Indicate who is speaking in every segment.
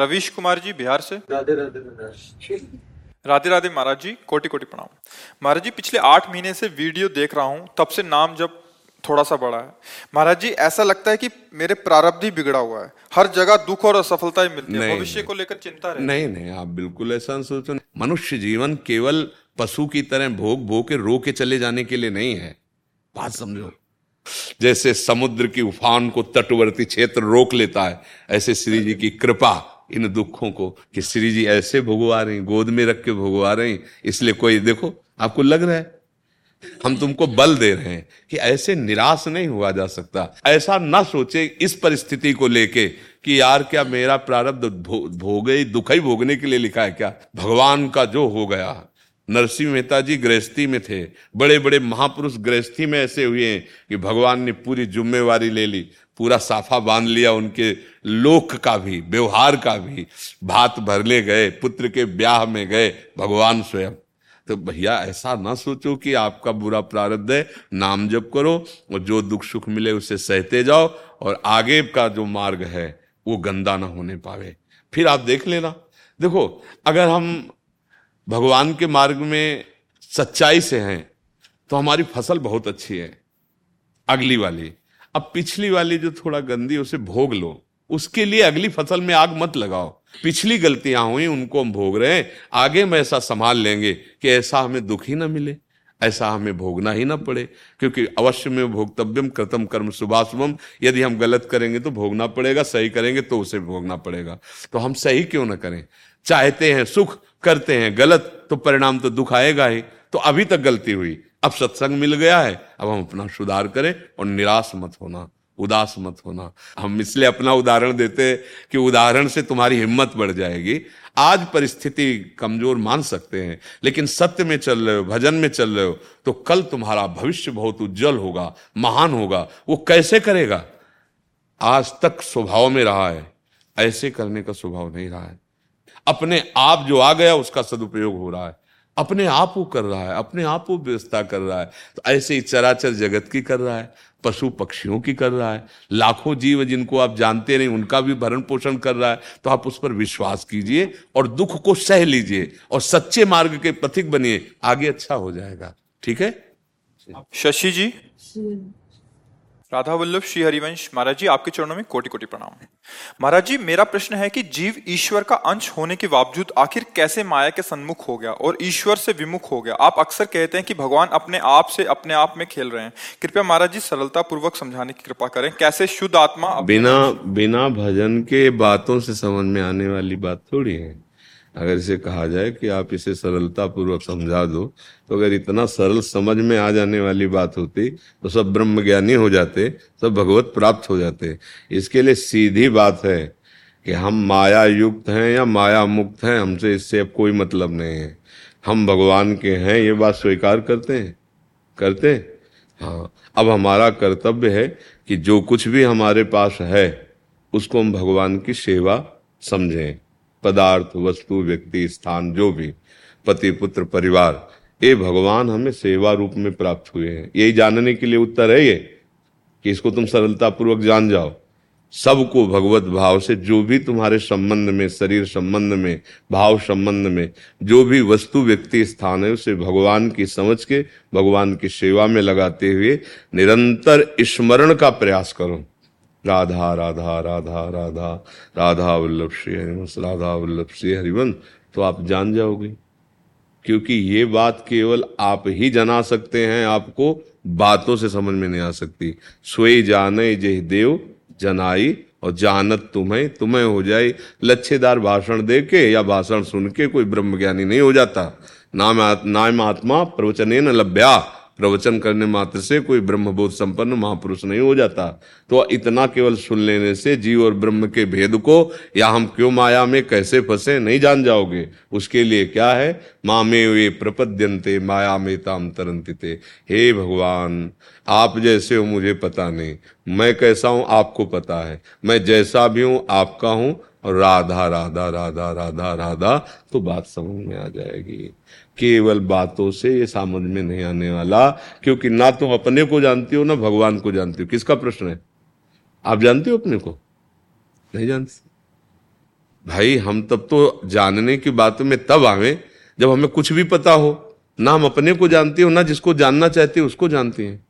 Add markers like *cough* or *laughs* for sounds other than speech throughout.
Speaker 1: रवीश कुमार जी बिहार से।
Speaker 2: राधे राधे
Speaker 1: राधे राधे महाराज जी कोटि कोटि प्रणाम। महाराज जी पिछले आठ महीने से वीडियो देख रहा हूँ तब से नाम जब थोड़ा सा बड़ा है। महाराज जी ऐसा लगता है कि मेरे प्रारब्ध ही बिगड़ा हुआ है। हर जगह दुख और असफलताएँ मिलती है भविष्य को लेकर चिंता रहती
Speaker 3: नहीं नहीं आप बिल्कुल ऐसा न सोचो। मनुष्य जीवन केवल पशु की तरह भोग भोग के रो के चले जाने के लिए नहीं है। बात समझो। जैसे समुद्र की उफान को तटवर्ती क्षेत्र रोक लेता है ऐसे श्री जी की कृपा इन दुखों को कि श्री जी ऐसे भोगवा रही, गोद में रख के भोगवा रही, इसलिए कोई, देखो, आपको लग रहा है? हम तुमको बल दे रहे हैं कि ऐसे निराश नहीं हुआ जा सकता। ऐसा ना सोचे इस परिस्थिति को लेके कि यार क्या मेरा प्रारब्ध भोगे, दुख ही भोगने के लिए लिखा है क्या? भगवान का जो हो गया। नरसिंह मेहता जी गृहस्थी में थे। बड़े बड़े महापुरुष गृहस्थी में ऐसे हुए हैं कि भगवान ने पूरी जिम्मेवारी ले ली। पूरा साफा बाँध लिया, उनके लोक का भी, व्यवहार का भी, भात भरने गए, पुत्र के ब्याह में गए, भगवान स्वयं। तो भैया, ऐसा ना सोचो कि आपका बुरा प्रारब्ध है, नाम जप करो, और जो दुख सुख मिले उसे सहते जाओ, और आगे का जो मार्ग है, वो गंदा ना होने पावे। फिर आप देख लेना। देखो, अगर हम भगवान के मार्ग में सच्चाई से हैं तो हमारी फ़सल बहुत अच्छी है, अगली वाली। अब पिछली वाली जो थोड़ा गंदी, उसे भोग लो। उसके लिए अगली फ़सल में आग मत लगाओ। पिछली गलतियाँ हुई, उनको हम भोग रहे हैं। आगे हम ऐसा संभाल लेंगे कि ऐसा हमें दुख ही ना मिले, ऐसा हमें भोगना ही ना पड़े, क्योंकि अवश्य में भोगतव्यम कृतम कर्म, शुभाशुभम। यदि हम गलत करेंगे तो भोगना पड़ेगा, सही करेंगे तो उसे भोगना पड़ेगा। तो हम सही क्यों ना करें? चाहते हैं सुख, करते हैं गलत तो परिणाम तो दुख आएगा ही। तो अभी तक गलती हुई। अब सत्संग मिल गया है, अब हम अपना सुधार करें और निराश मत होना, उदास मत होना। हम इसलिए अपना उदाहरण देते हैं कि उदाहरण से तुम्हारी हिम्मत बढ़ जाएगी। आज परिस्थिति कमज़ोर मान सकते हैं, लेकिन सत्य में चल रहे हो, भजन में चल रहे हो तो कल तुम्हारा भविष्य बहुत उज्जवल होगा, महान होगा। वो कैसे करेगा? आज तक स्वभाव में रहा है, ऐसे करने का स्वभाव नहीं रहा है। अपने आप जो आ गया, उसका सदुपयोग हो रहा है। अपने आप वो कर रहा है अपने आप वो व्यवस्था कर रहा है। तो ऐसे ही चराचर जगत की कर रहा है पशु पक्षियों की कर रहा है लाखों जीव जिनको आप जानते नहीं उनका भी भरण पोषण कर रहा है तो आप उस पर विश्वास कीजिए और दुख को सह लीजिए और सच्चे मार्ग के पथिक बनिए आगे अच्छा हो जाएगा। ठीक है?
Speaker 1: शशि जी? राधा वल्लभ श्री हरिवंश महाराज जी, आपके चरणों में कोटि कोटि प्रणाम। महाराज जी, मेरा प्रश्न है कि जीव ईश्वर का अंश होने के बावजूद आखिर कैसे माया के सन्मुख हो गया और ईश्वर से विमुख हो गया? आप अक्सर कहते हैं कि भगवान अपने आप से अपने आप में खेल रहे हैं। कृपया महाराज जी सरलता पूर्वक समझाने की कृपा करें, कैसे शुद्ध आत्मा
Speaker 3: बिना बिना भजन के बातों से समझ में आने वाली बात थोड़ी है। अगर इसे कहा जाए कि आप इसे सरलता पूर्वक समझा दो तो अगर इतना सरल समझ में आ जाने वाली बात होती तो सब ब्रह्म ज्ञानी हो जाते, सब भगवत प्राप्त हो जाते। इसके लिए सीधी बात है कि हम माया युक्त हैं या माया मुक्त हैं, हमसे इससे अब कोई मतलब नहीं है। हम भगवान के हैं, ये बात स्वीकार करते हैं। करते हैं? हाँ। अब हमारा कर्तव्य है कि जो कुछ भी हमारे पास है, उसको हम भगवान की सेवा समझें। पदार्थ, वस्तु, व्यक्ति, स्थान, जो भी, पति, पुत्र, परिवार, ये भगवान हमें सेवा रूप में प्राप्त हुए हैं। यही जानने के लिए उत्तर है ये, कि इसको तुम सरलता पूर्वक जान जाओ। सबको भगवत भाव से, जो भी तुम्हारे संबंध में, शरीर संबंध में, भाव संबंध में, जो भी वस्तु, व्यक्ति, स्थान है, उसे भगवान की समझ के, भगवान की सेवा में लगाते हुए निरंतर स्मरण का प्रयास करो। राधा राधा राधा राधा राधा वल्लभ श्री हरिवंश, राधा वल्लभ श्री हरिवंश। तो आप जान जाओगे, क्योंकि ये बात केवल आप ही जना सकते हैं, आपको बातों से समझ में नहीं आ सकती। सोई जाने, जय देव, जनाई, और जानत तुम्हें तुम्हें हो जाए। लच्छेदार भाषण दे के या भाषण सुन के कोई ब्रह्म ज्ञानी नहीं हो जाता। नाम नाम आत्मा प्रवचने न लभ्या। प्रवचन करने मात्र से कोई ब्रह्मबोध संपन्न महापुरुष नहीं हो जाता। तो इतना केवल सुन लेने से जीव और ब्रह्म के भेद को या हम क्यों माया में कैसे फंसे नहीं जान जाओगे। उसके लिए क्या है? मामे वे प्रपद्यंते माया में ताम तरंतिते हे भगवान, आप जैसे हो मुझे पता नहीं। मैं कैसा हूँ आपको पता है। मैं जैसा भी हूँ आपका हूँ। और राधा राधा राधा राधा राधा तो बात समझ में आ जाएगी। केवल बातों से ये समझ में नहीं आने वाला, क्योंकि ना तुम अपने को जानती हो, ना भगवान को जानती हो। किसका प्रश्न है? आप जानते हो अपने को? नहीं जानते? भाई, हम तब तो जानने की बातों में तब आवे, जब हमें कुछ भी पता हो। ना हम अपने को जानते हो, ना जिसको जानना चाहते हो, उसको जानते हैं।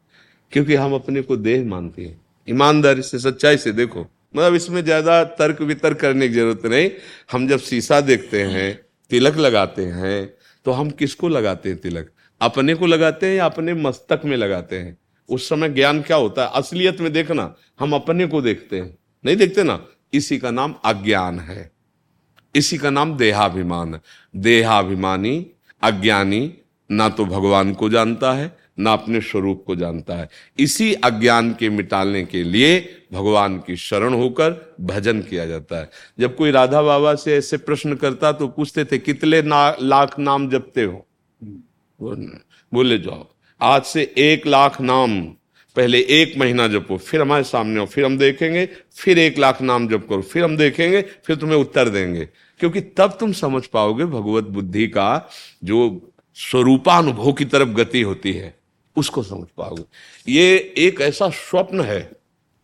Speaker 3: क्योंकि हम अपने को देह मानते हैं। ईमानदारी से, सच्चाई से देखो। मतलब इसमें ज़्यादा तर्क वितर्क करने की ज़रूरत नहीं। हम जब शीशा देखते हैं, तिलक लगाते हैं तो हम किसको लगाते हैं तिलक? अपने को लगाते हैं या अपने मस्तक में लगाते हैं? उस समय ज्ञान क्या होता है? असलियत में देखना, हम अपने को देखते हैं। नहीं देखते ना? इसी का नाम अज्ञान है। इसी का नाम देहाभिमान है। देहाभिमानी, अज्ञानी ना तो भगवान को जानता है ना अपने स्वरूप को जानता है। इसी अज्ञान के मिटाने के लिए भगवान की शरण होकर भजन किया जाता है। जब कोई राधा बाबा से ऐसे प्रश्न करता तो पूछते थे कितने ना, लाख नाम जपते हो? बोले जाओ आज से एक लाख नाम पहले एक महीना जपो फिर हमारे सामने हो फिर हम देखेंगे फिर एक लाख नाम जप करो फिर हम देखेंगे फिर तुम्हें उत्तर देंगे। क्योंकि तब तुम समझ पाओगे भगवत बुद्धि का जो स्वरूपानुभव की तरफ़ गति होती है। उसको समझ पाओगे। ये एक ऐसा स्वप्न है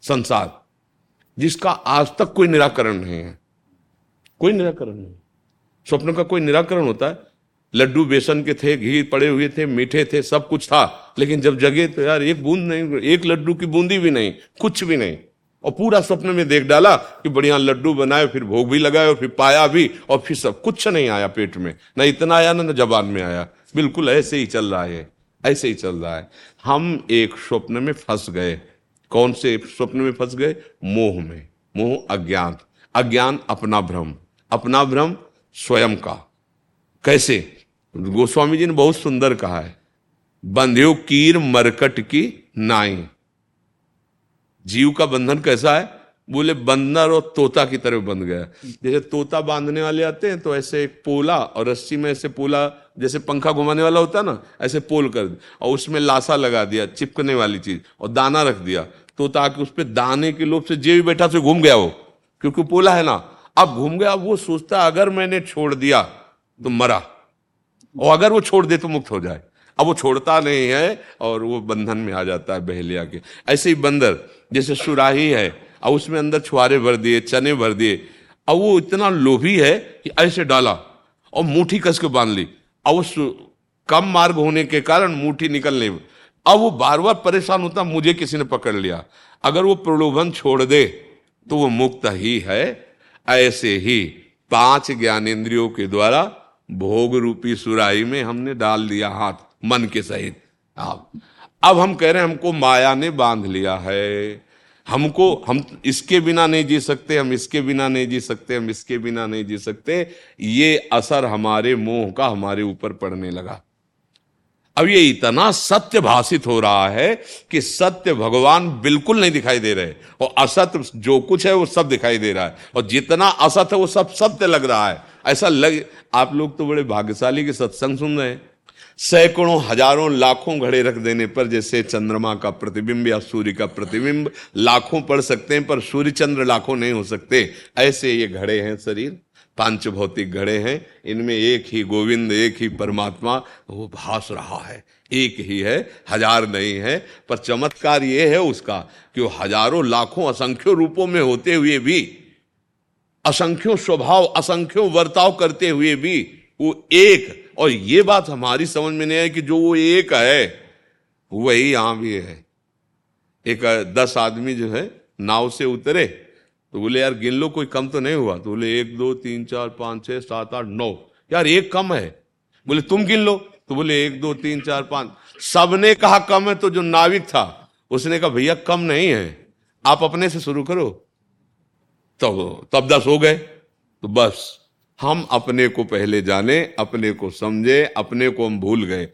Speaker 3: संसार, जिसका आज तक कोई निराकरण नहीं है। कोई निराकरण नहीं। स्वप्न का कोई निराकरण होता है। लड्डू बेसन के थे, घी पड़े हुए थे, मीठे थे, सब कुछ था, लेकिन जब जगे तो यार एक बूंद नहीं, एक लड्डू की बूंदी भी नहीं, कुछ भी नहीं। और पूरा स्वप्न में देख डाला कि बढ़िया लड्डू बनाए, फिर भोग भी लगाए और फिर पाया भी, और फिर सब कुछ नहीं आया पेट में। ना इतना आया, ना जबान में आया। बिल्कुल ऐसे ही चल रहा है। ऐसे ही चल रहा है। हम एक स्वप्न में फंस गए। कौन से स्वप्न में फंस गए? मोह में। मोह अज्ञान अज्ञान अपना भ्रम। अपना भ्रम स्वयं का। कैसे? गोस्वामी जी ने बहुत सुंदर कहा है। बंध्यो, कीर मरकट की नाई। जीव का बंधन कैसा है? बोले, बंदर और तोता की तरह बंध गया। जैसे तोता बांधने वाले आते हैं तो ऐसे एक पोला और रस्सी में ऐसे पोला, जैसे पंखा घुमाने वाला होता है ना, ऐसे पोल कर और उसमें लाशा लगा दिया, चिपकने वाली चीज़ और दाना रख दिया। तो ताकि उस पर दाने के लोभ से जे भी बैठा से घूम गया वो, क्योंकि पोला है ना। अब घूम गया, वो सोचता, अगर मैंने छोड़ दिया तो मरा। और अगर वो छोड़ दे तो मुक्त हो जाए। अब वो छोड़ता नहीं है और वो बंधन में आ जाता है बहेलिया के। ऐसे ही बंदर, जैसे सुराही है और उसमें अंदर छुआरे भर दिए, चने भर दिए। और वो इतना लोभी है कि ऐसे डाला और मुठी कस के बाँध ली। और उस कम मार्ग होने के कारण मुठी निकलने अब वो बार बार परेशान होता, मुझे किसी ने पकड़ लिया। अगर वो प्रलोभन छोड़ दे तो वो मुक्त ही है। ऐसे ही पाँच ज्ञानेन्द्रियों के द्वारा भोग रूपी सुराही में हमने डाल दिया हाथ, मन के सहित। अब अब हम कह रहे हैं, हमको माया ने बाँध लिया है। हमको, हम इसके बिना नहीं जी सकते, हम इसके बिना नहीं जी सकते, हम इसके बिना नहीं जी सकते। ये असर हमारे मोह का हमारे ऊपर पड़ने लगा। अब ये इतना सत्य भाषित हो रहा है कि सत्य भगवान बिल्कुल नहीं दिखाई दे रहे। और असत्य जो कुछ है वो सब दिखाई दे रहा है। और जितना असत्य है वो सब सत्य लग रहा है। ऐसा लग, आप लोग तो बड़े भाग्यशाली के सत्संग सुन रहे हैं। सैकड़ों, हज़ारों, लाखों घड़े रख देने पर जैसे चंद्रमा का प्रतिबिंब या सूर्य का प्रतिबिंब, लाखों पढ़ सकते हैं, पर सूर्य चंद्र लाखों नहीं हो सकते। ऐसे ये घड़े हैं शरीर, पाँच भौतिक घड़े हैं, इनमें एक ही गोविंद, एक ही परमात्मा, वो भास रहा है। एक ही है, हज़ार नहीं है, पर चमत्कार ये है उसका कि वो हज़ारों, लाखों, असंख्यों रूपों में होते हुए भी, असंख्यों स्वभाव, असंख्यों वर्ताव करते हुए भी, वो एक और ये बात हमारी समझ में नहीं है कि जो वो एक है वही यहाँ भी है। एक, दस आदमी जो है, नाव से उतरे तो बोले, यार, गिन लो, कोई कम तो नहीं हुआ। तो बोले, एक, दो, तीन, चार, पाँच, छह, सात, आठ, नौ। यार, एक कम है। बोले, तुम गिन लो। तो बोले, एक, दो, तीन, चार, पाँच। सबने कहा, कम है तो जो नाविक था। उसने कहा, भैया, कम नहीं है। आप अपने से शुरू करो। तब तब दस हो गए। तो बस। हम अपने को पहले जाने, अपने को समझे, अपने को हम भूल गए।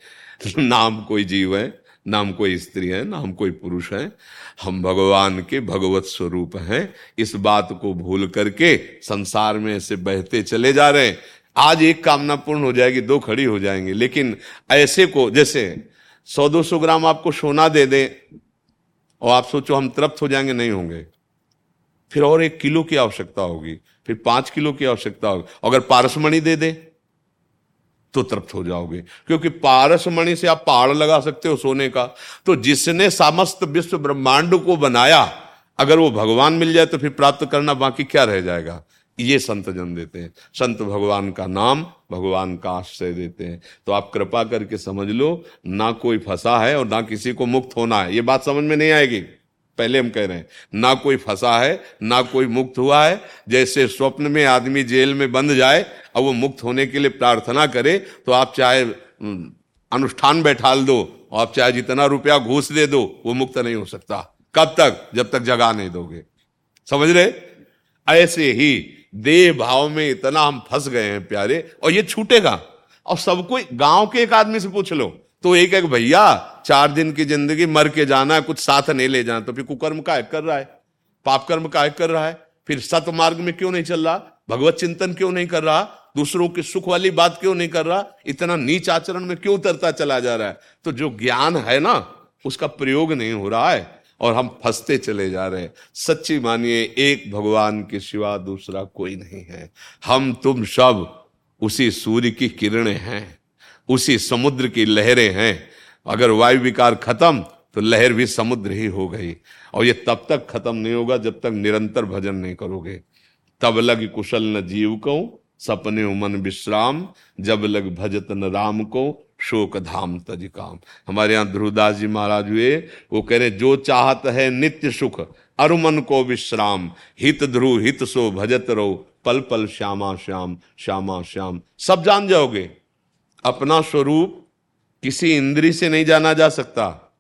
Speaker 3: नाम कोई जीव है, नाम कोई स्त्री है, नाम कोई पुरुष है। हम भगवान के भगवत स्वरूप हैं। इस बात को भूल करके संसार में ऐसे बहते चले जा रहे हैं। आज एक कामना पूर्ण हो जाएगी, दो खड़ी हो जाएँगे। लेकिन ऐसे को, जैसे सौ दो सौ ग्राम आपको सोना दे दें, और आप सोचो हम तृप्त हो जाएँगे, नहीं होंगे। फिर और एक किलो की आवश्यकता होगी, फिर पाँच किलो की आवश्यकता होगी। अगर पारसमणि दे दे तो तृप्त हो जाओगे। क्योंकि पारसमणि से आप पहाड़ लगा सकते हो सोने का। तो जिसने समस्त विश्व ब्रह्मांड को बनाया, अगर वो भगवान मिल जाए तो फिर प्राप्त करना बाकी क्या रह जाएगा? ये संत जन देते हैं। संत भगवान का नाम, भगवान का आश्रय देते हैं। तो आप कृपा करके समझ लो, ना कोई फंसा है और ना किसी को मुक्त होना है। ये बात समझ में नहीं आएगी। पहले हम कह रहे हैं, ना कोई फंसा है, ना कोई मुक्त हुआ है, जैसे स्वप्न में आदमी जेल में बंद जाए और वो मुक्त होने के लिए प्रार्थना करे तो आप चाहे अनुष्ठान बैठाल दो, आप चाहे जितना रुपया घूस दे दो, वो मुक्त नहीं हो सकता। कब तक? जब तक जगा नहीं दोगे। समझ रहे? ऐसे ही देह भाव में इतना हम फंस गए हैं प्यारे, और ये छूटेगा। और सबको गाँव के एक आदमी से पूछ लो तो एक एक भैया चार दिन की ज़िंदगी मर के जाना है, कुछ साथ नहीं ले जाना। तो फिर कुकर्म का एक कर रहा है, पाप कर्म का कर रहा है, फिर सत मार्ग में क्यों नहीं चल रहा? भगवत चिंतन क्यों नहीं कर रहा? दूसरों की सुख वाली बात क्यों नहीं कर रहा? इतना नीच आचरण में क्यों उतरता चला जा रहा है? तो जो ज्ञान है ना, उसका प्रयोग नहीं हो रहा है, और हम फंसते चले जा रहे हैं। सच्ची मानिए, एक भगवान के सिवा दूसरा कोई नहीं है। हम तुम सब उसी सूर्य की किरणें हैं, उसी समुद्र की लहरें हैं अगर वायु विकार खत्म तो लहर भी समुद्र ही हो गई। और ये तब तक खत्म नहीं होगा जब तक निरंतर भजन नहीं करोगे। तब लग कुशल न जीव को, सपने उमन विश्राम, जब लग भजत न राम को, शोक धाम तज काम। हमारे यहाँ ध्रुवदास जी महाराज हुए, वो कह रहे, जो चाहत है नित्य सुख, अरुमन को विश्राम। हित ध्रुव हित सो भजत रहो, पल पल श्यामा श्याम श्यामा श्याम। सब जान जाओगे। अपना स्वरूप किसी इंद्री से नहीं जाना जा सकता।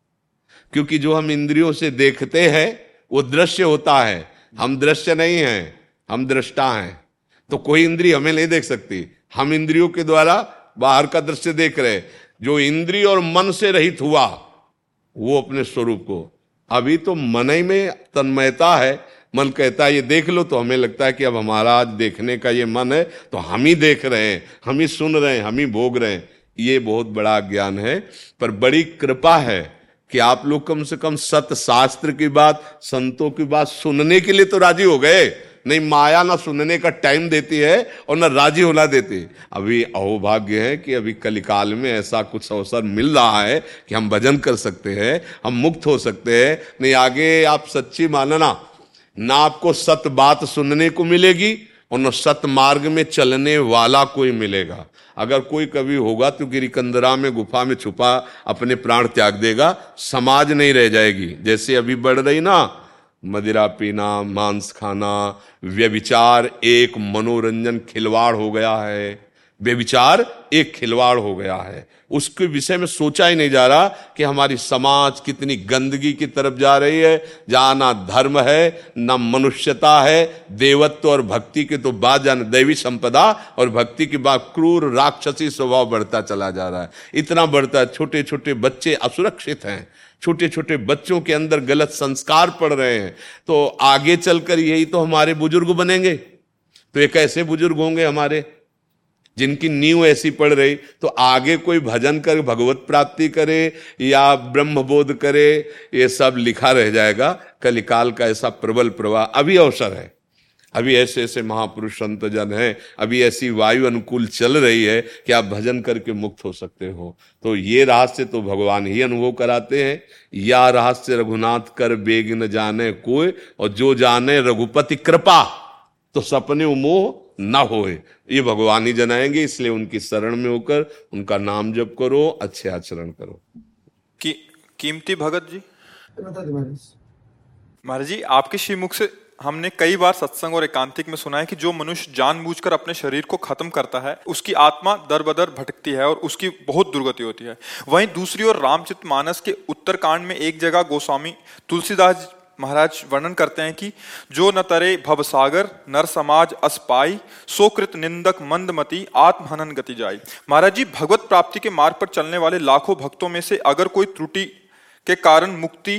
Speaker 3: क्योंकि जो हम इंद्रियों से देखते हैं, वो दृश्य होता है। हम दृश्य नहीं हैं, हम दृष्टा हैं। तो कोई इंद्री हमें नहीं देख सकती। हम इंद्रियों के द्वारा बाहर का दृश्य देख रहे जो इंद्रिय और मन से रहित हुआ, वो अपने स्वरूप को। अभी तो मन ही में तन्मयता है। मन कहता है, ये देख लो। तो हमें लगता है कि अब हमारा आज देखने का ये मन है तो हम ही देख रहे हैं, हम ही सुन रहे हैं, हम ही भोग रहे हैं। ये बहुत बड़ा ज्ञान है, पर बड़ी कृपा है कि आप लोग कम से कम सत शास्त्र की बात, संतों की बात सुनने के लिए तो राज़ी हो गए। नहीं, माया ना सुनने का टाइम देती है और ना राज़ी होना देती अभी अहोभाग्य है कि अभी कलिकाल में ऐसा कुछ अवसर मिल रहा है कि हम भजन कर सकते हैं, हम मुक्त हो सकते हैं। नहीं, आगे आप सच्ची मानना, ना आपको सत बात सुनने को मिलेगी और सतमार्ग सत मार्ग में चलने वाला कोई मिलेगा। अगर कोई कभी होगा तो गिरिकंदरा में गुफा में छुपा अपने प्राण त्याग देगा, समाज नहीं रह जाएगी। जैसे अभी बढ़ रही ना, मदिरा पीना, मांस खाना व्यविचार एक मनोरंजन खिलवाड़ हो गया है। बेविचार एक खिलवाड़ हो गया है। उसके विषय में सोचा ही नहीं जा रहा कि हमारी समाज कितनी गंदगी की तरफ़ जा रही है। जहाँ ना धर्म है, ना मनुष्यता है, देवत्व और भक्ति के तो बात जाने दैवी संपदा और भक्ति की बात क्रूर, राक्षसी स्वभाव बढ़ता चला जा रहा है। इतना बढ़ता है छोटे छोटे बच्चे असुरक्षित हैं। छोटे छोटे बच्चों के अंदर गलत संस्कार पड़ रहे हैं। तो आगे चलकर यही तो हमारे बुज़ुर्ग बनेंगे। तो एक ऐसे बुज़ुर्ग होंगे हमारे? जिनकी नींव ऐसी पड़ रही तो आगे कोई भजन कर, भगवत प्राप्ति करे, या ब्रह्म बोध करे, ये सब लिखा रह जाएगा। कलिकाल का ऐसा प्रबल प्रवाह अभी अवसर है। अभी ऐसे ऐसे महापुरुष संत जन है, अभी ऐसी वायु अनुकूल चल रही है कि आप भजन करके मुक्त हो सकते हो। तो ये रहस्य तो भगवान ही अनुभव कराते हैं। या रहस्य रघुनाथ कर बेग न जाने कोई, और जो जाने रघुपति कृपा। तो सपने उमोह न होए। ये भगवान ही जनाएँगे इसलिए उनकी शरण में होकर उनका नाम जप करो अच्छे आचरण करो।
Speaker 1: की, कीमती भगत जी? महाराज। जी आपके श्रीमुख से हमने कई बार सत्संग और एकांतिक में सुना है कि जो मनुष्य जानबूझकर अपने शरीर को खत्म करता है उसकी आत्मा दर बदर भटकती है और उसकी बहुत दुर्गति होती है। वहीं दूसरी ओर रामचित मानस के उत्तरकांड में एक जगह गोस्वामी तुलसीदास महाराज वर्णन करते हैं कि जो न तरे भवसागर नर समाज अस्पाई सोकृत निंदक मंदमती आत्महनन गति जाई। महाराज जी भगवत प्राप्ति के मार्ग पर चलने वाले लाखों भक्तों में से अगर कोई त्रुटि के कारण मुक्ति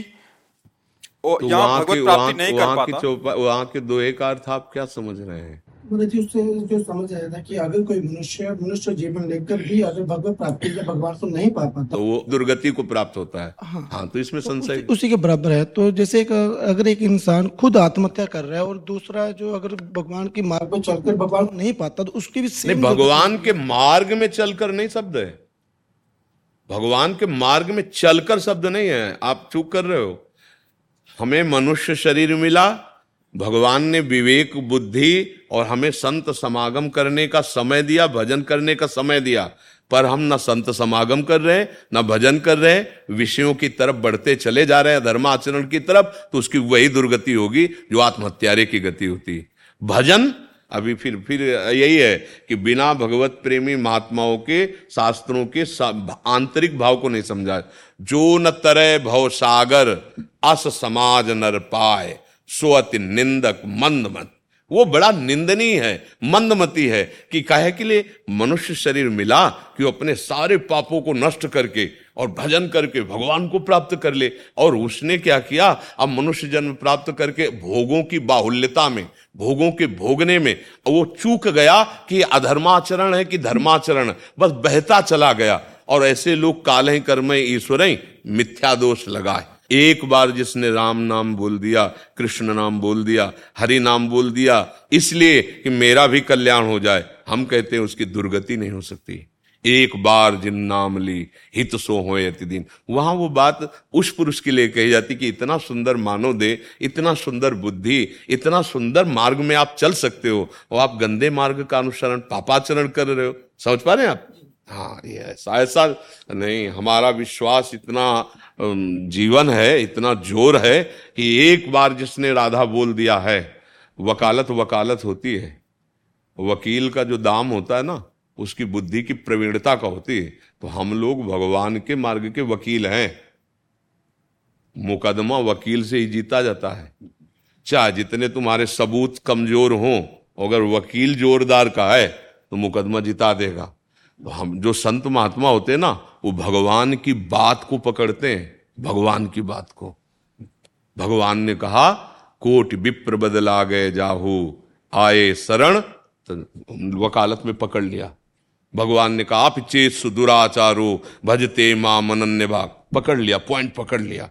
Speaker 3: तो यहाँ भगवत प्राप्ति नहीं कर पाता। वहाँ के दो एक अर्थ आप क्या समझ रहे हैं?
Speaker 2: मतलब जी उससे जो समझ आया था कि अगर कोई मनुष्य मनुष्य जीवन लेकर भी अगर भगवत प्राप्ति या भगवान को नहीं पा पाता।
Speaker 3: तो वो दुर्गति को प्राप्त होता है। हाँ, हाँ तो इसमें तो संशय
Speaker 2: उसी, उसी के बराबर है। तो जैसे एक अगर एक इंसान खुद आत्महत्या कर रहा है और दूसरा जो अगर भगवान के मार्ग में चलकर भगवान को नहीं पाता तो उसकी भी
Speaker 3: नहीं भगवान के मार्ग में चलकर नहीं शब्द है। भगवान के मार्ग में चलकर शब्द नहीं है। आप चूक कर रहे हो। हमें मनुष्य शरीर मिला भगवान ने विवेक, बुद्धि और हमें संत समागम करने का समय दिया, भजन करने का समय दिया, पर हम ना संत समागम कर रहे हैं, न भजन कर रहे हैं, विषयों की तरफ़ बढ़ते चले जा रहे हैं, धर्माचरण की तरफ़ तो उसकी वही दुर्गति होगी जो आत्महत्यारे की गति होती। भजन, अभी फिर फिर यही है कि बिना भगवत प्रेमी महात्माओं के, शास्त्रों के आंतरिक भाव को नहीं समझा जो न तरह भव सागर, अस समाज नर पाए। सो अति निंदक मंदमत। वो बड़ा निंदनीय है, मंदमती है कि कहे के लिए? मनुष्य शरीर मिला कि वो अपने सारे पापों को नष्ट करके और भजन करके भगवान को प्राप्त कर ले। और उसने क्या किया? अब मनुष्य जन्म प्राप्त करके भोगों की बाहुल्यता में, भोगों के भोगने में, वो चूक गया कि अधर्माचरण है कि धर्माचरण। बस बहता चला गया। और ऐसे लोग काले कर्म ईश्वर, मिथ्या दोष लगाए। एक बार जिसने राम नाम बोल दिया, कृष्ण नाम बोल दिया, हरि नाम बोल दिया, इसलिए कि मेरा भी कल्याण हो जाए, हम कहते हैं उसकी दुर्गति नहीं हो सकती। एक बार जिन नाम ली, हित सो हो दिन वहाँ वो बात उस पुरुष के लिए कही जाती कि इतना सुंदर मानो दे, इतना सुंदर बुद्धि, इतना सुंदर मार्ग में आप चल सकते हो, और आप गंदे मार्ग का अनुसरण, पापाचरण कर रहे हो। समझ पा रहे हैं आप? हाँ ये ऐसा ऐसा नहीं, हमारा विश्वास इतना जीवन है, इतना ज़ोर है कि एक बार जिसने राधा बोल दिया है, वकालत वकालत होती है। वकील का जो दाम होता है ना, उसकी बुद्धि की प्रवीणता का होती है। तो हम लोग भगवान के मार्ग के वकील हैं। मुकदमा वकील से ही जीता जाता है। चाहे जितने तुम्हारे सबूत कमज़ोर हों, अगर वकील जोरदार का है तो मुकदमा जिता देगा। तो हम, जो संत महात्मा होते ना वो भगवान की बात को पकड़ते हैं, भगवान की बात को। भगवान ने कहा, कोट विप्र बदला गए जाहू, आए शरण। तो वकालत में पकड़ लिया। भगवान ने कहा, आप चेत सुदुराचारो, भजते माँ मनन्य भाग। पकड़ लिया पॉइंट पकड़ लिया।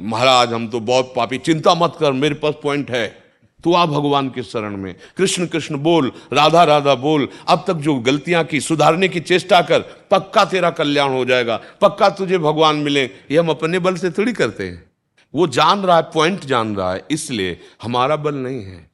Speaker 3: महाराज, हम तो बहुत पापी, चिंता मत कर, मेरे पास पॉइंट है। तू आ भगवान के शरण में। कृष्ण कृष्ण बोल, राधा राधा बोल। अब तक जो गलतियाँ की, सुधारने की चेष्टा कर, पक्का तेरा कल्याण हो जाएगा। पक्का तुझे भगवान मिले। ये हम अपने बल से थोड़ी करते हैं। वो जान रहा है पॉइंट जान रहा है, इसलिए हमारा बल नहीं है।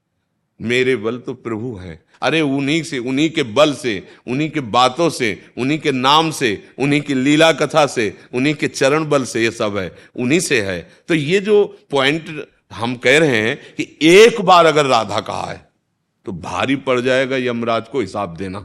Speaker 3: मेरे बल तो प्रभु है। अरे उन्हीं से, उन्हीं के बल से, उन्हीं के बातों से, उन्हीं के नाम से, उन्हीं की लीला कथा से, उन्हीं के चरण बल से ये सब है। उन्हीं से है। तो ये जो पॉइंट हम कह रहे हैं कि एक बार अगर राधा कहा है तो भारी पड़ जाएगा यमराज को हिसाब देना।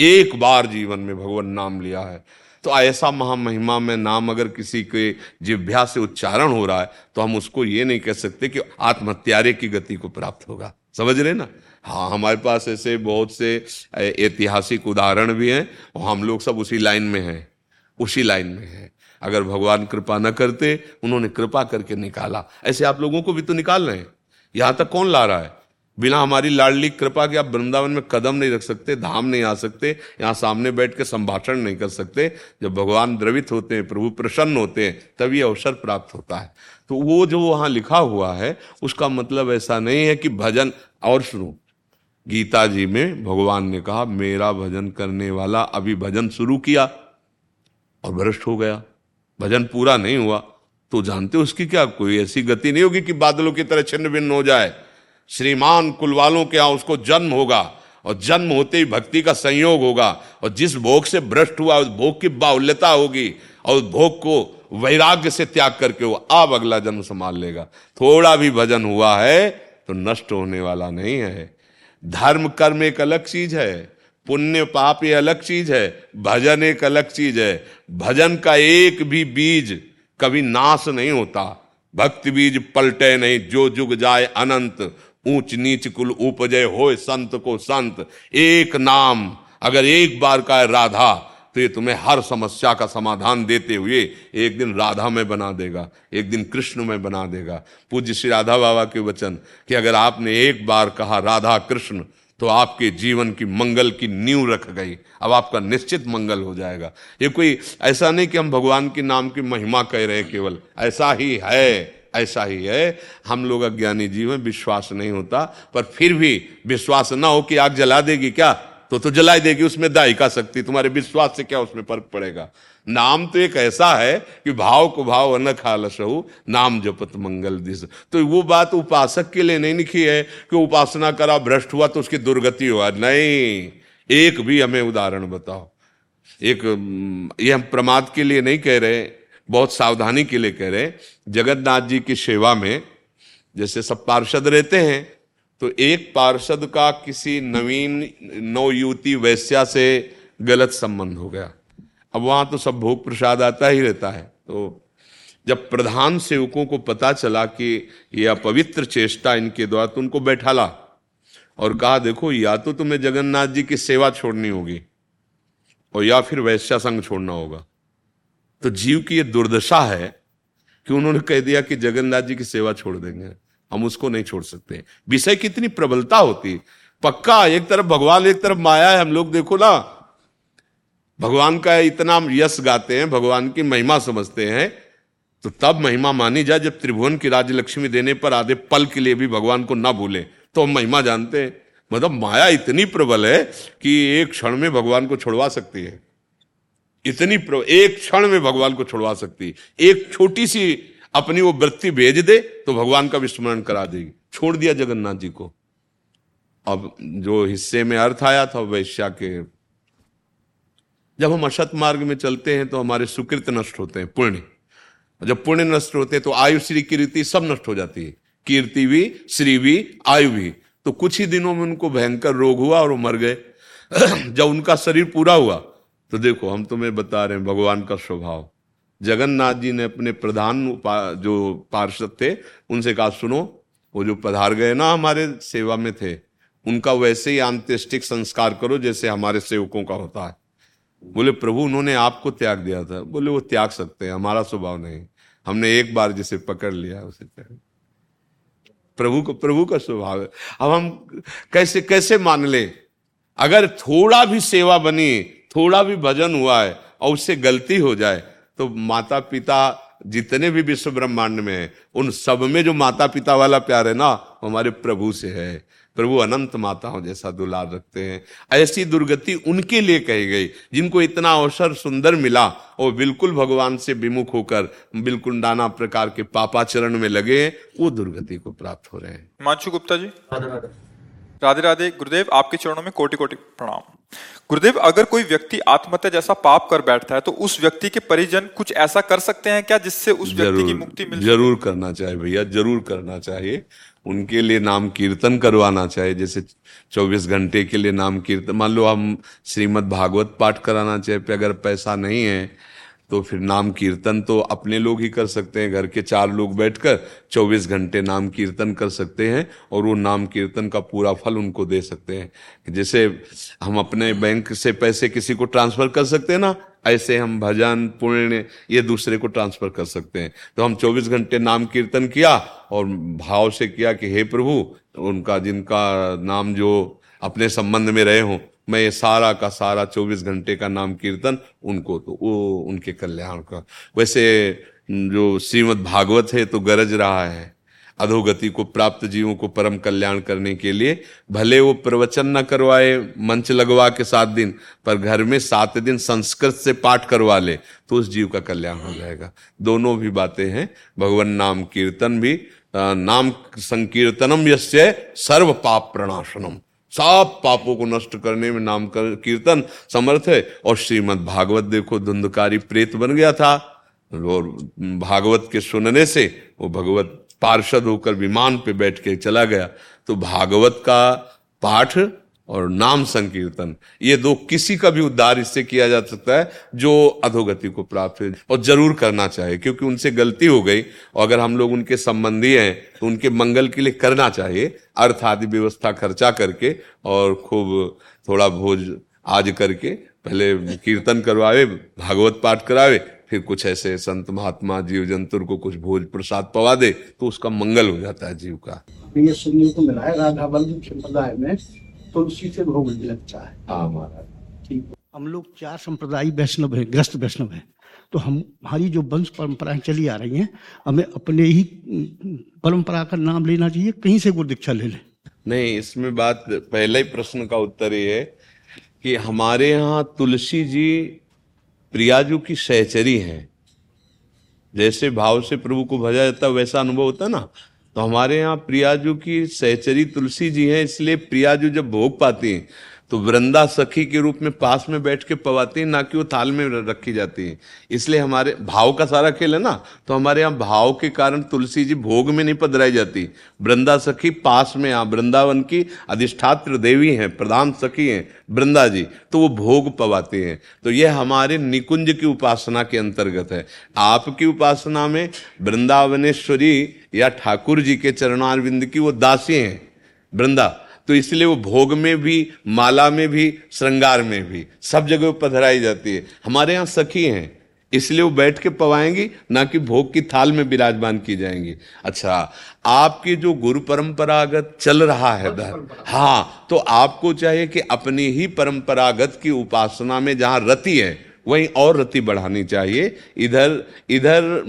Speaker 3: एक बार जीवन में भगवान नाम लिया है। तो ऐसा महामहिमा में नाम अगर किसी के जिभ्या से उच्चारण हो रहा है तो हम उसको ये नहीं कह सकते कि आत्महत्यारे की गति को प्राप्त होगा। समझ रहे ना? हाँ हमारे पास ऐसे बहुत से ऐतिहासिक उदाहरण भी हैं, और हम लोग सब उसी लाइन में हैं, उसी लाइन में हैं। अगर भगवान कृपा न करते, उन्होंने कृपा करके निकाला। ऐसे आप लोगों को भी तो निकाल रहे हैं। यहाँ तक कौन ला रहा है? बिना हमारी लाडली कृपा के आप वृंदावन में कदम नहीं रख सकते, धाम नहीं आ सकते, यहाँ सामने बैठ के संभाषण नहीं कर सकते। जब भगवान द्रवित होते हैं, प्रभु प्रसन्न होते हैं तभी अवसर प्राप्त होता है। तो वो जो वहाँ लिखा हुआ है, उसका मतलब ऐसा नहीं है कि भजन और सुनो। गीता जी में भगवान ने कहा, मेरा भजन करने वाला अभी भजन शुरू किया और भ्रष्ट हो गया। भजन पूरा नहीं हुआ तो जानते हो उसकी क्या कोई ऐसी गति नहीं होगी कि बादलों की तरह छिन्न भिन्न हो जाए? श्रीमान कुल वालों के यहाँ उसको जन्म होगा, और जन्म होते ही भक्ति का संयोग होगा, और जिस भोग से भ्रष्ट हुआ, उस भोग की बाहुल्यता होगी, और उस भोग को वैराग्य से त्याग करके वो अब अगला जन्म संभाल लेगा। थोड़ा भी भजन हुआ है तो नष्ट होने वाला नहीं है। धर्म कर्म एक अलग चीज़ है। पुण्य पाप ये अलग चीज़ है, भजन एक अलग चीज़ है। भजन का एक भी बीज कभी नाश नहीं होता। भक्ति बीज पलटे नहीं, जो जुग जाए अनंत। ऊंच नीच कुल उपजय हो संत को संत। एक नाम, अगर एक बार का है राधा तो ये तुम्हें हर समस्या का समाधान देते हुए एक दिन राधा में बना देगा, एक दिन कृष्ण में बना देगा। पूज्य श्री राधा बाबा के वचन कि अगर आपने एक बार कहा राधा कृष्ण तो आपके जीवन की मंगल की नींव रख गई। अब आपका निश्चित मंगल हो जाएगा। ये कोई ऐसा नहीं कि हम भगवान के नाम की महिमा कह रहे केवल। ऐसा ही है, ऐसा ही है। हम लोग अज्ञानी जीव में विश्वास नहीं होता, पर फिर भी विश्वास ना हो कि आग जला देगी क्या? तो तो जलाई देगी, उसमें दाई का शक्ति, तुम्हारे विश्वास से क्या उसमें फ़र्क पड़ेगा? नाम तो एक ऐसा है कि भाव को भाव न खालसहु नाम जपत मंगल दिश तो वो बात उपासक के लिए नहीं लिखी है कि उपासना करा, भ्रष्ट हुआ तो उसकी दुर्गति हुआ। नहीं, एक भी हमें उदाहरण बताओ। एक ये हम प्रमाद के लिए नहीं कह रहे, बहुत सावधानी के लिए कह रहे। जगन्नाथ जी की सेवा में, जैसे सब पार्षद रहते हैं तो एक पार्षद का किसी नवीन नवयुवती वैश्या से गलत संबंध हो गया। अब वहाँ तो सब भोग प्रसाद आता ही रहता है। तो जब प्रधान सेवकों को पता चला कि यह अपवित्र चेष्टा इनके द्वारा तो उनको बैठाला और कहा, देखो, या तो तुम्हें जगन्नाथ जी की सेवा छोड़नी होगी और या फिर वैश्या संघ छोड़ना होगा। तो जीव की यह दुर्दशा है कि उन्होंने कह दिया कि जगन्नाथ जी की सेवा छोड़ देंगे, हम उसको नहीं छोड़ सकते। विषय कितनी प्रबलता होती, पक्का एक तरफ़ भगवान, एक तरफ़ माया है, हम लोग देखो ना भगवान का इतना यश गाते हैं, भगवान की महिमा समझते हैं तो तब महिमा मानी जाए, जब त्रिभुवन की राज्य लक्ष्मी देने पर आधे पल के लिए भी भगवान को ना भूले तो हम महिमा जानते हैं। मतलब माया इतनी प्रबल है कि एक क्षण में भगवान को छोड़वा सकती है। इतनी एक क्षण में भगवान को छोड़वा सकती है। एक छोटी सी अपनी वो वृत्ति भेज दे तो भगवान का विस्मरण करा देगी। छोड़ दिया जगन्नाथ जी को। अब जो हिस्से में अर्थ आया था वैश्या के जब हम असत मार्ग में चलते हैं तो हमारे सुकृत नष्ट होते हैं, पुण्य। जब पुण्य नष्ट होते हैं तो आयु श्री कीर्ति सब नष्ट हो जाती है। कीर्ति भी, श्री भी, आयु भी। तो कुछ ही दिनों में उनको भयंकर रोग हुआ और वो मर गए। *clears throat* जब उनका शरीर पूरा हुआ तो देखो, हम तुम्हें बता रहे हैं, भगवान का स्वभाव। जगन्नाथ जी ने अपने प्रधान जो पार्षद थे, उनसे कहा, सुनो, वो जो पधार गए ना हमारे सेवा में थे, उनका वैसे ही आंत्यष्टिक संस्कार करो जैसे हमारे सेवकों का होता है। बोले, प्रभु, उन्होंने आपको त्याग दिया था। बोले, वो त्याग सकते हैं, हमारा स्वभाव नहीं। हमने एक बार जिसे पकड़ लिया, उसे त्याग प्रभु को, प्रभु का स्वभाव है। अब हम कैसे कैसे मान ले? अगर थोड़ा भी सेवा बनी, थोड़ा भी भजन हुआ है और उससे गलती हो जाए तो माता पिता जितने भी विश्व ब्रह्मांड में है, उन सब में जो माता पिता वाला प्यार है ना हमारे प्रभु से है। प्रभु अनंत माताओं जैसा दुलार रखते हैं। ऐसी दुर्गति उनके लिए कही गई जिनको इतना अवसर सुंदर मिला और बिल्कुल भगवान से विमुख होकर बिल्कुल नाना प्रकार के पापाचरण में लगे वो दुर्गति को प्राप्त हो रहे हैं।
Speaker 1: मांचू गुप्ता जी। राधे राधे। गुरुदेव आपके चरणों में कोटि कोटि प्रणाम। गुरुदेव अगर कोई व्यक्ति आत्महत्या जैसा पाप कर बैठता है तो उस व्यक्ति के परिजन कुछ ऐसा कर सकते हैं क्या जिससे उस व्यक्ति की मुक्ति मिल
Speaker 3: ज़रूर करना चाहिए भैया ज़रूर करना चाहिए। उनके लिए नाम कीर्तन करवाना चाहिए, जैसे 24 घंटे के लिए नाम कीर्तन। मान लो हम श्रीमद् भागवत पाठ कराना चाहिए अगर पैसा नहीं है तो फिर नाम कीर्तन तो अपने लोग ही कर सकते हैं। घर के चार लोग बैठकर 24 घंटे नाम कीर्तन कर सकते हैं और वो नाम कीर्तन का पूरा फल उनको दे सकते हैं। जैसे हम अपने बैंक से पैसे किसी को ट्रांसफ़र कर सकते हैं ना ऐसे हम भजन, पुण्य, ये दूसरे को ट्रांसफ़र कर सकते हैं। तो हम 24 घंटे नाम कीर्तन किया और भाव से किया कि हे प्रभु, उनका जिनका नाम जो अपने संबंध में रहे हों, मैं ये सारा का सारा 24 घंटे का नाम कीर्तन उनको तो वो उनके कल्याण का। वैसे जो श्रीमद भागवत है तो गरज रहा है अधोगति को, प्राप्त जीवों को परम कल्याण करने के लिए भले वो प्रवचन न करवाए, मंच लगवा के सात दिन, पर घर में सात दिन संस्कृत से पाठ करवा ले तो उस जीव का कल्याण हो जाएगा। दोनों भी बातें हैं। भगवान नाम कीर्तन भी नाम संकीर्तनम यस्य सर्व पाप प्रणाशनम सब पापों को नष्ट करने में नाम कर, कीर्तन समर्थ है। और श्रीमद भागवत देखो, धुंधकारी प्रेत बन गया था। और भागवत के सुनने से वो भगवत पार्षद होकर विमान पे बैठ के चला गया। तो भागवत का पाठ और नाम संकीर्तन, ये दो किसी का भी उद्धार इससे किया जा सकता है जो अधोगति को प्राप्त है और ज़रूर करना चाहिए क्योंकि उनसे गलती हो गई। और अगर हम लोग उनके संबंधी हैं तो उनके मंगल के लिए करना चाहिए अर्थ आदि व्यवस्था खर्चा करके और खूब थोड़ा भोज आज करके, पहले कीर्तन करवावे, भागवत पाठ करावे फिर कुछ ऐसे संत महात्मा जीव जंतु को कुछ भोज प्रसाद पवा दे तो उसका मंगल हो जाता है जीव का।
Speaker 2: ये सुनने को मिला है राधा बल्लभ संप्रदाय में तुलसी से भोग लगता है।
Speaker 3: हाँ महाराज।
Speaker 2: ठीक। हम लोग चार संप्रदाय वैष्णव है ग्रस्त वैष्णव है। तो हम हमारी जो वंश परंपराएँ चली आ रही हैं हमें अपने ही परंपरा का नाम लेना चाहिए कहीं से गुरु दीक्षा ले लें।
Speaker 3: नहीं इसमें बात पहले ही प्रश्न का उत्तर ये है कि हमारे यहाँ तुलसी जी प्रियाजू की सहचरी है। जैसे भाव से प्रभु को भजा जाता वैसा अनुभव होता ना? तो हमारे यहाँ प्रियाजू की सहचरी तुलसी जी हैं, इसलिए प्रियाजू जब भोग पाती हैं तो वृंदा सखी के रूप में पास में बैठ के पवाती है, ना कि वो थाल में रखी जाती है। इसलिए हमारे, भाव का सारा खेल है ना तो हमारे यहाँ भाव के कारण तुलसी जी भोग में नहीं पधराई जाती। वृंदा सखी पास में, यहाँ वृंदावन की अधिष्ठात्र देवी हैं, प्रधान सखी हैं, वृंदा जी तो वो भोग पवाते हैं। तो ये हमारे निकुंज की उपासना के अंतर्गत है। आपकी उपासना में वृंदावनेश्वरी या ठाकुर जी के चरणारविंद की वो दासी हैं। वृंदा तो इसलिए वो भोग में भी, माला में भी, श्रृंगार में भी, सब जगह पधराई जाती है। हमारे यहाँ सखी हैं, इसलिए वो बैठ के पवाएँगी, ना कि भोग की थाल में विराजमान की जाएँगी। अच्छा आपकी जो गुरु परंपरागत चल रहा है हाँ तो आपको चाहिए कि अपनी ही परंपरागत की उपासना में जहाँ रति है वहीं और रति बढ़ानी चाहिए। इधर इधर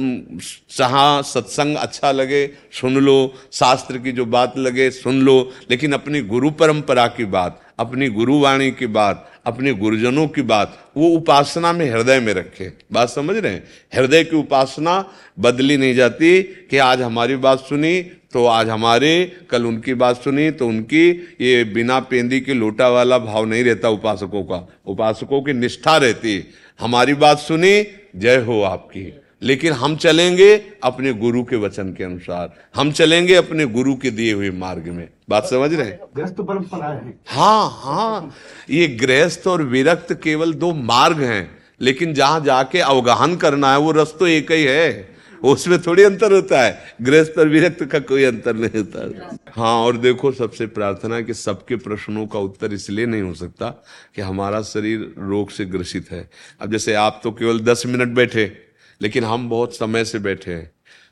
Speaker 3: जहाँ सत्संग अच्छा लगे, सुन लो, शास्त्र की जो बात लगे, सुन लो। लेकिन अपनी गुरु परंपरा की बात, अपनी गुरुवाणी की बात अपने गुरुजनों की बात, वो उपासना में हृदय में रखे। बात समझ रहे हैं? हृदय की उपासना बदली नहीं जाती कि आज हमारी बात सुनी तो आज हमारे, कल उनकी बात सुनी तो उनकी, ये बिना पेंदी के लोटा वाला भाव नहीं रहता उपासकों का। उपासकों की निष्ठा रहती। हमारी बात सुनी, जय हो आपकी। लेकिन हम चलेंगे अपने गुरु के वचन के अनुसार। हम चलेंगे अपने गुरु के दिए हुए मार्ग में। बात समझ रहे
Speaker 2: हैं?
Speaker 3: हाँ। हाँ ये गृहस्थ और विरक्त केवल दो मार्ग हैं लेकिन जहाँ जाके अवगाहन करना है वो रस तो एक ही है। उसमें थोड़ी अंतर होता है। गृहस्थ और विरक्त का कोई अंतर नहीं होता। हाँ और देखो सबसे प्रार्थना कि सबके प्रश्नों का उत्तर इसलिए नहीं हो सकता कि हमारा शरीर रोग से ग्रसित है। अब जैसे आप तो केवल दस मिनट बैठे लेकिन हम बहुत समय से बैठे हैं।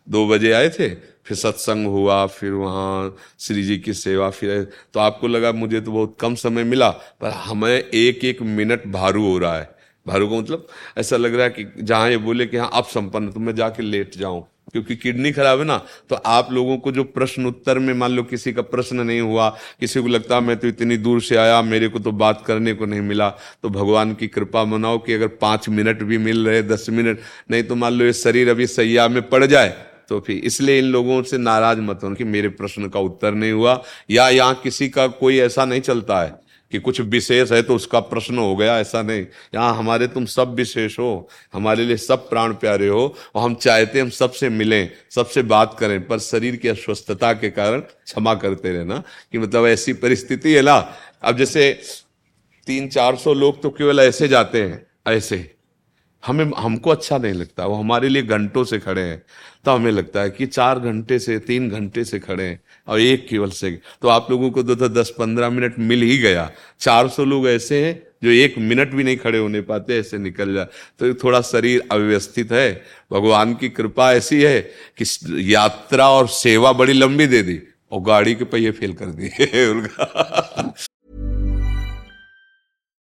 Speaker 3: दो बजे आए थे, फिर सत्संग हुआ, फिर वहाँ श्री जी की सेवा, फिर तो आपको लगा मुझे तो बहुत कम समय मिला, पर हमें एक एक मिनट भारू हो रहा है। भारू का मतलब ऐसा लग रहा है कि जहाँ ये बोले कि हाँ अब संपन्न तो मैं जाके लेट जाऊँ। क्योंकि किडनी खराब है ना तो आप लोगों को जो प्रश्न उत्तर में मान लो किसी का प्रश्न नहीं हुआ, किसी को लगता मैं तो इतनी दूर से आया, मेरे को तो बात करने को नहीं मिला तो भगवान की कृपा मनाओ कि अगर पाँच मिनट भी मिल रहे, दस मिनट, नहीं तो मान लो ये शरीर अभी सैया में पड़ जाए तो फिर इसलिए इन लोगों से नाराज़ मत हो कि मेरे प्रश्न का उत्तर नहीं हुआ, या यहाँ किसी का कोई ऐसा नहीं चलता है। कि कुछ विशेष है तो उसका प्रश्न हो गया, ऐसा नहीं। यहाँ हमारे तुम सब विशेष हो, हमारे लिए सब प्राण प्यारे हो, और हम चाहते हम सबसे मिलें, सबसे बात करें, पर शरीर की अस्वस्थता के कारण क्षमा करते रहना, कि मतलब ऐसी परिस्थिति है ना। अब जैसे तीन चार सौ लोग तो केवल ऐसे जाते हैं, ऐसे। हमें, हमको अच्छा नहीं लगता। वो हमारे लिए घंटों से खड़े हैं। तो हमें लगता है कि चार घंटे से, तीन घंटे से खड़े हैं और एक केवल से। तो आप लोगों को दो तो दस पंद्रह मिनट मिल ही गया। चार सौ लोग ऐसे हैं जो एक मिनट भी नहीं खड़े होने पाते, ऐसे निकल जाए तो थोड़ा शरीर अव्यवस्थित है। भगवान की कृपा ऐसी है कि यात्रा और सेवा बड़ी लंबी दे दी और गाड़ी के पहिए फेल कर दिए। *laughs* उनका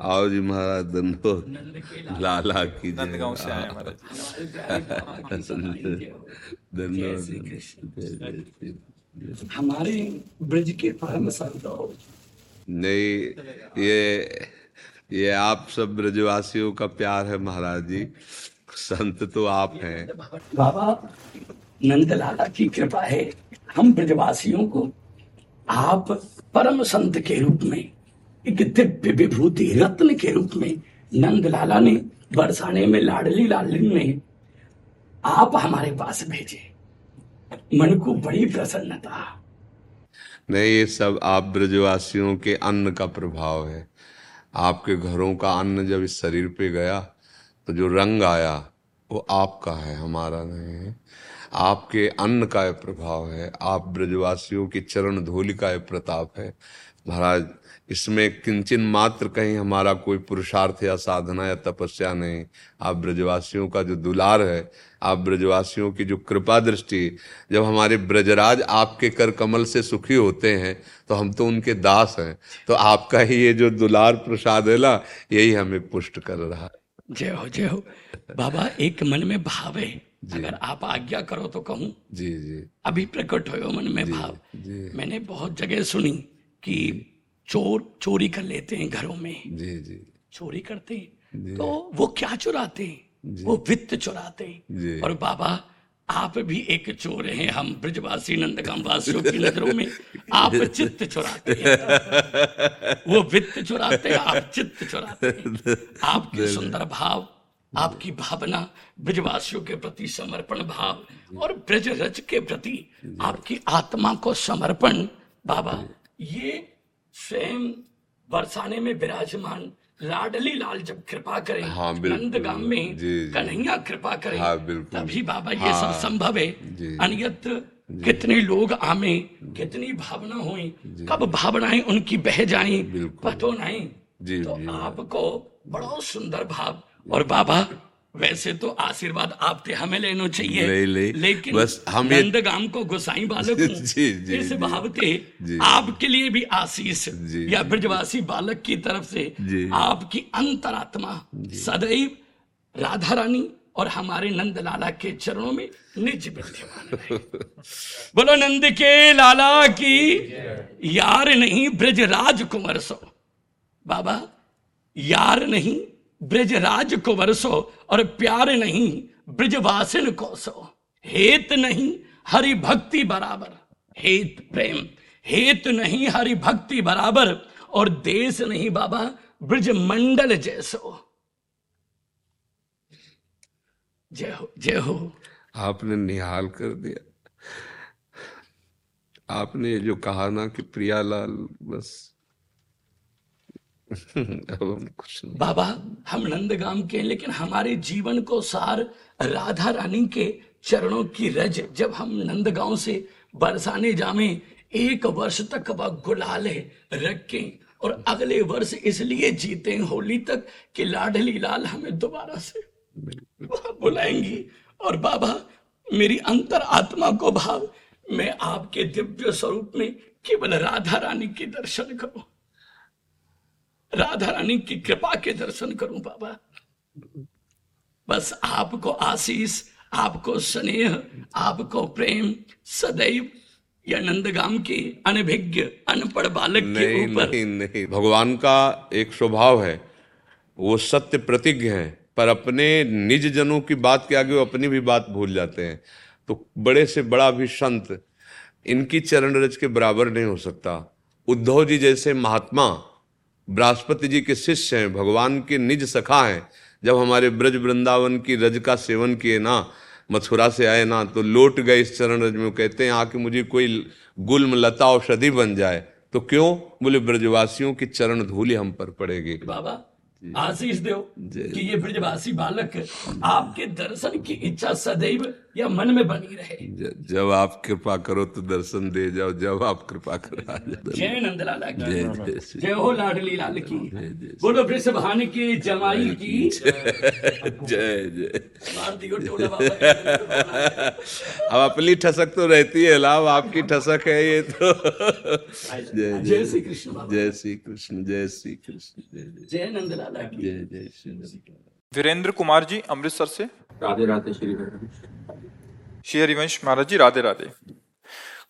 Speaker 3: आओ जी महाराज दंडो लाला की
Speaker 1: नंदगांव से आए महाराज।
Speaker 4: हमारे ब्रज के परम संत
Speaker 3: नहीं ये ये आप सब ब्रजवासियों का प्यार है महाराज जी। संत तो आप हैं।
Speaker 4: बाबा नंदलाला की कृपा है। हम ब्रजवासियों को आप परम संत के रूप में दिव्य विभूति रत्न के रूप में नंदलाला ने बरसाने में लाडली लाडली में आप हमारे पास भेजे। मन को बड़ी प्रसन्नता।
Speaker 3: नहीं, ये सब आप ब्रजवासियों के अन्न का प्रभाव है। आपके घरों का अन्न जब इस शरीर पे गया तो जो रंग आया, वो आपका है, हमारा नहीं है। आपके अन्न का प्रभाव है, आप ब्रजवासियों की चरण धूलि का प्रताप है। महाराज, इसमें किंचन मात्र कहीं हमारा कोई पुरुषार्थ या साधना या तपस्या नहीं। आप ब्रजवासियों का जो दुलार है, आप ब्रजवासियों की जो कृपा दृष्टि, जब हमारे ब्रजराज आपके कर कमल से सुखी होते हैं तो हम तो उनके दास हैं। तो आपका ही ये जो दुलार प्रसाद है ना यही हमें पुष्ट कर रहा है।
Speaker 4: जय हो जय हो। बाबा, एक मन में भाव है। अगर आप आज्ञा करो तो कहूँ
Speaker 3: जी जी।
Speaker 4: अभी प्रकट हो मन में भाव। मैंने बहुत जगह सुनी कि चोर चोरी कर लेते हैं घरों में।
Speaker 3: जी जी।
Speaker 4: चोरी करते हैं। तो वो क्या चुराते हैं? वो वित्त चुराते हैं। और बाबा आप भी एक चोर हैं हम ब्रजवासी नंदगाम वासियों की नज़रों में। आप चित्त चुराते हैं। *laughs* वो वित्त चुराते हैं आप चित्त चुराते हैं। आपके सुंदर भाव आपकी भावना ब्रजवासियों के प्रति समर्पण भाव और ब्रज रज के प्रति आपकी आत्मा को समर्पण। बाबा ये स्वयं बरसाने में विराजमान लाडली लाल जब कृपा करें
Speaker 3: हाँ,
Speaker 4: नंदगाम में कन्हैया कृपा करें
Speaker 3: हाँ,
Speaker 4: तभी बाबा ये हाँ, सब संभव है। अन्यत्र कितने लोग आमे कितनी भावना हुई कब भावनाएँ उनकी बह जाएँ पतो नहीं तो आपको बड़ा सुंदर भाव और बाबा वैसे तो आशीर्वाद आपके हमें लेना चाहिए।
Speaker 3: ले, ले,
Speaker 4: लेकिन
Speaker 3: बस हम
Speaker 4: नंदगाम को गुसाई बालक *laughs*
Speaker 3: जी, जी,
Speaker 4: इस भाव के आपके लिए भी आशीष या ब्रजवासी बालक की तरफ़ से आपकी अंतरात्मा सदैव राधा रानी और हमारे नंद लाला के चरणों में निज विद्यमान *laughs* बोलो नंद के लाला की यार नहीं ब्रज राजकुमार सो। बाबा यार नहीं ब्रज राज को वरसो और प्यार नहीं, ब्रजवासिन को सो हेत नहीं हरि भक्ति बराबर। हेत प्रेम। हेत नहीं हरि भक्ति बराबर। और देश नहीं बाबा ब्रज मंडल जैसो। जय हो जय हो।
Speaker 3: आपने निहाल कर दिया। आपने जो कहा ना कि प्रियालाल, बस
Speaker 4: बाबा हम नंदगाम के हैं लेकिन हमारे जीवन को सार राधा रानी के चरणों की रज। जब हम नंदगांव से बरसाने जामे एक वर्ष तक वह गुलाले रखे और अगले वर्ष इसलिए जीते होली तक कि लाडली लाल हमें दोबारा से बुलाएँगी। और बाबा मेरी अंतर आत्मा को भाव मैं आपके दिव्य स्वरूप में केवल राधा रानी के दर्शन करूँ। राधा रानी की कृपा के दर्शन करूँ बाबा। बस आपको आशीष आपको स्नेह आपको प्रेम सदैव या नंदगाम के अनभिज्ञ अनपढ़ बालक के ऊपर।
Speaker 3: नहीं नहीं भगवान का एक स्वभाव है वो सत्य प्रतिज्ञ है पर अपने निज जनों की बात के आगे वो अपनी भी बात भूल जाते हैं। तो बड़े से बड़ा भी संत इनकी चरण रज के बराबर नहीं हो सकता। उद्धव जी जैसे महात्मा बृहस्पति जी के शिष्य हैं भगवान के निज सखा हैं। जब हमारे ब्रज वृंदावन की रज का सेवन किए ना मथुरा से आए ना तो लौट गए इस चरण रज में। कहते हैं आके मुझे कोई गुल्म लता औषधि बन जाए तो क्यों? बोले ब्रजवासियों की चरण धूली हम पर पड़ेगी।
Speaker 4: बाबा आशीष दो कि ये ब्रजवासी बालक आपके दर्शन की इच्छा सदैव या मन में बनी रहे।
Speaker 3: जब आप कृपा करो तो दर्शन दे जाओ जब आप कृपा करो
Speaker 4: जय नंद लाला की। जय हो लाडली लाल की। बोलो वृषभान की जमाई की।
Speaker 3: जय जय। अब अपनी ठसक तो रहती है लाभ आपकी ठसक है ये तो।
Speaker 4: जय जय। श्री कृष्ण
Speaker 3: जय श्री कृष्ण जय श्री कृष्ण
Speaker 4: जय जय। जय नंद लाला की।
Speaker 3: जय जय श्री
Speaker 1: वीरेंद्र कुमार जी अमृतसर से।
Speaker 5: राधे राधे श्री
Speaker 1: श्री हरिवंश महाराज जी राधे राधे।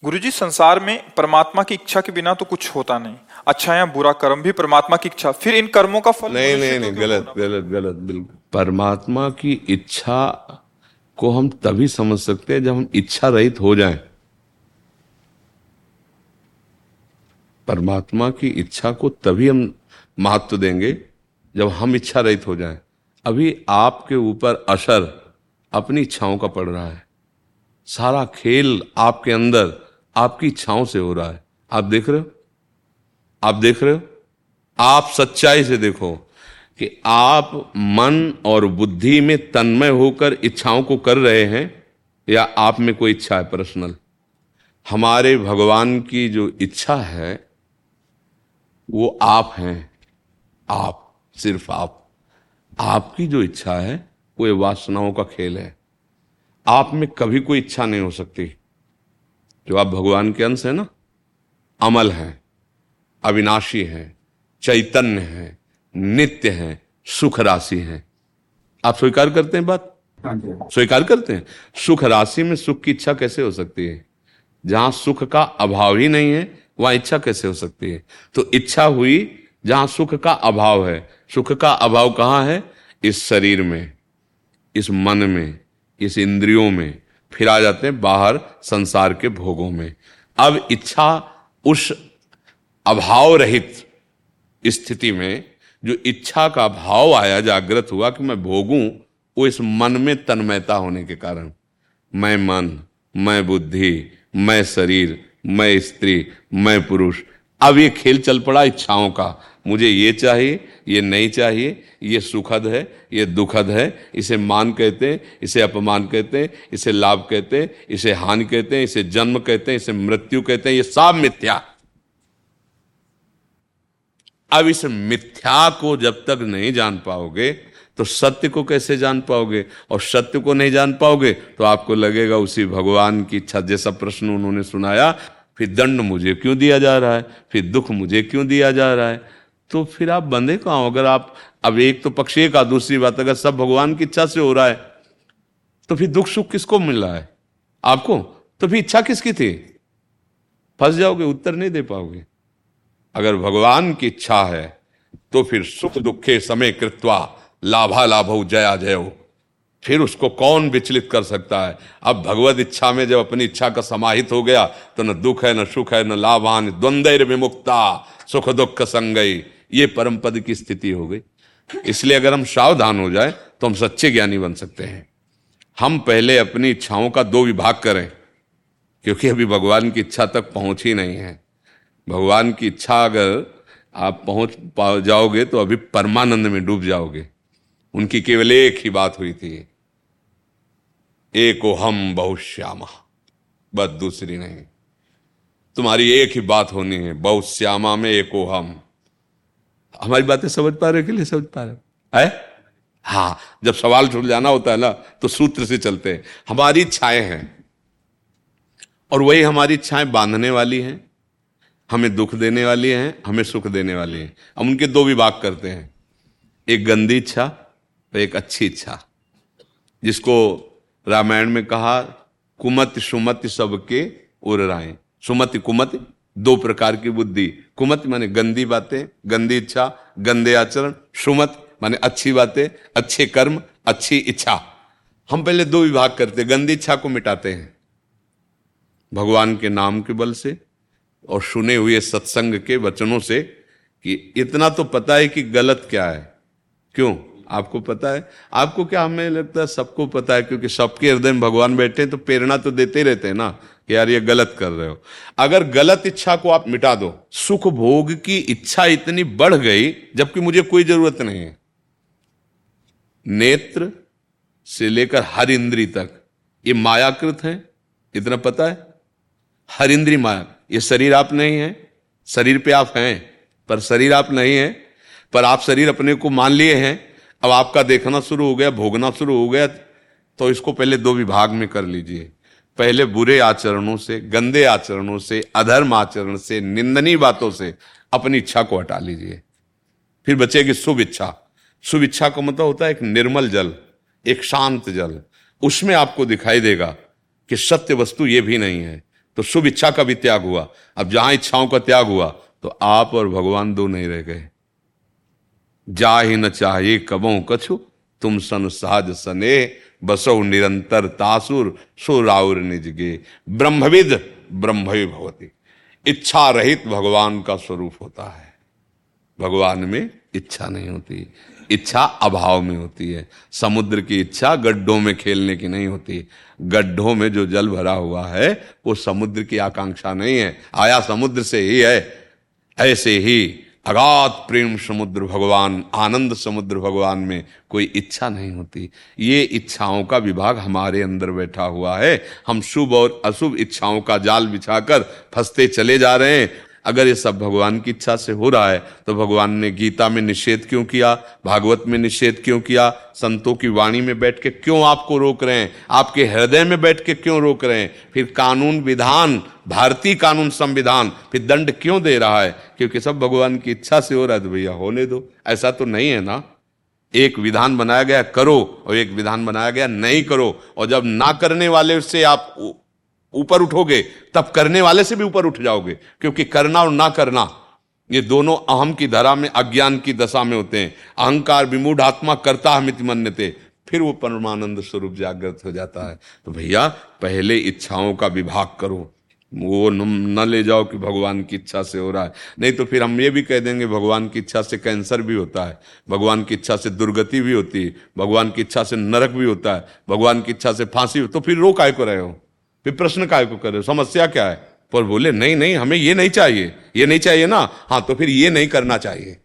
Speaker 1: गुरु जी संसार में परमात्मा की इच्छा के बिना तो कुछ होता नहीं। अच्छा या बुरा कर्म भी परमात्मा की इच्छा। फिर इन कर्मों का फल
Speaker 3: नहीं नहीं नहीं गलत गलत गलत बिल्कुल। परमात्मा की इच्छा को हम तभी समझ सकते हैं जब हम इच्छा रहित हो जाएँ। परमात्मा की इच्छा को तभी हम महत्व देंगे जब हम इच्छा रहित हो जाएँ। अभी आपके ऊपर असर अपनी इच्छाओं का पड़ रहा है। सारा खेल आपके अंदर आपकी इच्छाओं से हो रहा है। आप देख रहे हो? आप देख रहे हो? आप सच्चाई से देखो कि आप मन और बुद्धि में तन्मय होकर इच्छाओं को कर रहे हैं या आप में कोई इच्छा है पर्सनल हमारे भगवान की जो इच्छा है, वो आप हैं। आप, सिर्फ़ आप। आपकी जो इच्छा है वो ये वासनाओं का खेल है। आप में कभी कोई इच्छा नहीं हो सकती। जो आप भगवान के अंश है ना अमल है अविनाशी है चैतन्य है नित्य है सुख राशि है। आप स्वीकार करते हैं बात? स्वीकार करते हैं? सुख राशि में सुख की इच्छा कैसे हो सकती है? जहाँ सुख का अभाव ही नहीं है वहाँ इच्छा कैसे हो सकती है? तो इच्छा हुई जहाँ सुख का अभाव है सुख का अभाव कहाँ है? इस शरीर में, इस मन में, इस इंद्रियों में। फिर आ जाते हैं बाहर संसार के भोगों में। अब इच्छा उस अभाव रहित स्थिति में जो इच्छा का भाव आया, जागृत हुआ कि मैं भोगूं, वो इस मन में तन्मयता होने के कारण। मैं मन, मैं बुद्धि, मैं शरीर, मैं स्त्री, मैं पुरुष। अब ये खेल चल पड़ा इच्छाओं का। मुझे ये चाहिए, ये नहीं चाहिए, ये सुखद है, ये दुखद है, इसे मान कहते हैं, इसे अपमान कहते हैं, इसे लाभ कहते हैं, इसे हानि कहते हैं, इसे जन्म कहते हैं, इसे मृत्यु कहते हैं, ये सब मिथ्या। अब इस मिथ्या को जब तक नहीं जान पाओगे तो सत्य को कैसे जान पाओगे? और सत्य को नहीं जान पाओगे तो आपको लगेगा उसी भगवान की इच्छा। जैसा प्रश्न उन्होंने सुनाया, फिर दंड मुझे क्यों दिया जा रहा है? फिर दुख मुझे क्यों दिया जा रहा है? तो फिर आप बंधे कहाँ हो? अगर आप, अब एक तो पक्ष एक आ, दूसरी बात, अगर सब भगवान की इच्छा से हो रहा है तो फिर दुख सुख किसको मिल रहा है? आपको? तो फिर इच्छा किसकी थी? फंस जाओगे, उत्तर नहीं दे पाओगे। अगर भगवान की इच्छा है तो फिर सुख दुखे समय कृत्वा लाभा लाभ जया जय। फिर उसको कौन विचलित कर सकता है? अब भगवत इच्छा में जब अपनी इच्छा का समाहित हो गया तो न दुख है, न सुख है, न लाभान द्वंद्व विमुक्ता सुख दुख संगई। ये परम पद की स्थिति हो गई। इसलिए अगर हम सावधान हो जाए तो हम सच्चे ज्ञानी बन सकते हैं। हम पहले अपनी इच्छाओं का दो विभाग करें, क्योंकि अभी भगवान की इच्छा तक पहुँच ही नहीं है। भगवान की इच्छा अगर आप पहुँच पा जाओगे तो अभी परमानंद में डूब जाओगे। उनकी केवल एक ही बात हुई थी। एको हम बहुश्यामा, बस दूसरी नहीं। तुम्हारी एक ही बात होनी है बहुत श्यामा में एको हम। हमारी बातें समझ पा रहे के लिए समझ पा रहे है? हाँ? जब सवाल जाना होता है ना तो सूत्र से चलते हैं। हमारी इच्छाएँ हैं, और वही हमारी इच्छाएँ बांधने वाली हैं, हमें दुख देने वाली हैं, हमें सुख देने वाली हैं। हम उनके दो विभाग करते हैं। एक गंदी इच्छा और एक अच्छी इच्छा। जिसको रामायण में कहा, कुमत सुमत सबके उर राय सुमति कुमति? दो प्रकार की बुद्धि। कुमत माने गंदी बातें, गंदी इच्छा, गंदे आचरण, सुमत माने अच्छी बातें, अच्छे कर्म, अच्छी इच्छा। हम पहले दो विभाग करते गंदी इच्छा को मिटाते हैं। भगवान के नाम के बल से और सुने हुए सत्संग के वचनों से कि इतना तो पता है कि गलत क्या है। क्यों? आपको पता है। आपको क्या हमें लगता है? सबको पता है, क्योंकि सबके हृदय में भगवान बैठे हैं तो प्रेरणा तो देते रहते हैं ना, कि यार ये गलत कर रहे हो। अगर गलत इच्छा को आप मिटा दो, सुख भोग की इच्छा इतनी बढ़ गई, जबकि मुझे कोई ज़रूरत नहीं है। नेत्र से लेकर हर इंद्री तक, ये मायाकृत है, इतना पता है? हर इंद्री माया, ये शरीर आप नहीं है। शरीर पे आप हैं, पर शरीर आप नहीं है, पर आप शरीर अपने को मान लिए हैं अब आपका देखना शुरू हो गया, भोगना शुरू हो गया तो इसको पहले दो विभाग में कर लीजिए। पहले बुरे आचरणों से, गंदे आचरणों से, अधर्म आचरण से, निंदनीय बातों से अपनी इच्छा को हटा लीजिए। फिर बचेगी शुभ इच्छा शुभ इच्छा का मतलब होता है एक निर्मल जल, एक शांत जल। उसमें आपको दिखाई देगा कि सत्य वस्तु ये भी नहीं है। तो शुभ इच्छा का भी त्याग हुआ। अब जहाँ इच्छाओं का त्याग हुआ तो आप और भगवान दो नहीं रह गए। जा ही न चाहिए कबों कछु, तुम सन सहज सने, बसो निरंतर तासुर सुराउर निजगे ब्रह्मविद ब्रह्म भवती। इच्छा रहित भगवान का स्वरूप होता है। भगवान में इच्छा नहीं होती। इच्छा अभाव में होती है। समुद्र की इच्छा गड्ढों में खेलने की नहीं होती। गड्ढों में जो जल भरा हुआ है, वो समुद्र की आकांक्षा नहीं है। आया समुद्र से ही है। ऐसे ही अगाध प्रेम समुद्र भगवान, आनंद समुद्र भगवान में कोई इच्छा नहीं होती। ये इच्छाओं का विभाग हमारे अंदर बैठा हुआ है। हम शुभ और अशुभ इच्छाओं का जाल बिछाकर फंसते चले जा रहे हैं। अगर ये सब भगवान की इच्छा से हो रहा है तो भगवान ने गीता में निषेध क्यों किया, भागवत में निषेध क्यों किया, संतों की वाणी में बैठ के क्यों आपको रोक रहे हैं, आपके हृदय में बैठ के क्यों रोक रहे हैं? फिर कानून विधान, भारतीय कानून संविधान, फिर दंड क्यों दे रहा है? क्योंकि सब भगवान की इच्छा से हो रहा है तो भैया होने दो। ऐसा तो नहीं है ना? एक विधान बनाया गया, करो, और एक विधान बनाया गया, नहीं करो, और जब ना करने वाले से आप ऊपर उठोगे, तब करने वाले से भी ऊपर उठ जाओगे। क्योंकि करना और ना करना, ये दोनों अहम की धरा में, अज्ञान की दशा में होते हैं। अहंकार विमूढ़ आत्मा करता हमित मन्यते, फिर वो परमानंद स्वरूप जागृत हो जाता है। तो भैया, पहले इच्छाओं का विभाग करो। वो न ले जाओ कि भगवान की इच्छा से हो रहा है। नहीं तो फिर हम ये भी कह देंगे, भगवान की इच्छा से कैंसर भी होता है, भगवान की इच्छा से दुर्गति भी होती है, भगवान की इच्छा से नरक भी होता है, भगवान की इच्छा से फांसी तो फिर रो काय को रहे हो। फिर प्रश्न काय को कर समस्या क्या है? पर बोले, नहीं नहीं, हमें ये नहीं चाहिए, ये नहीं चाहिए ना। हाँ तो फिर ये नहीं करना चाहिए।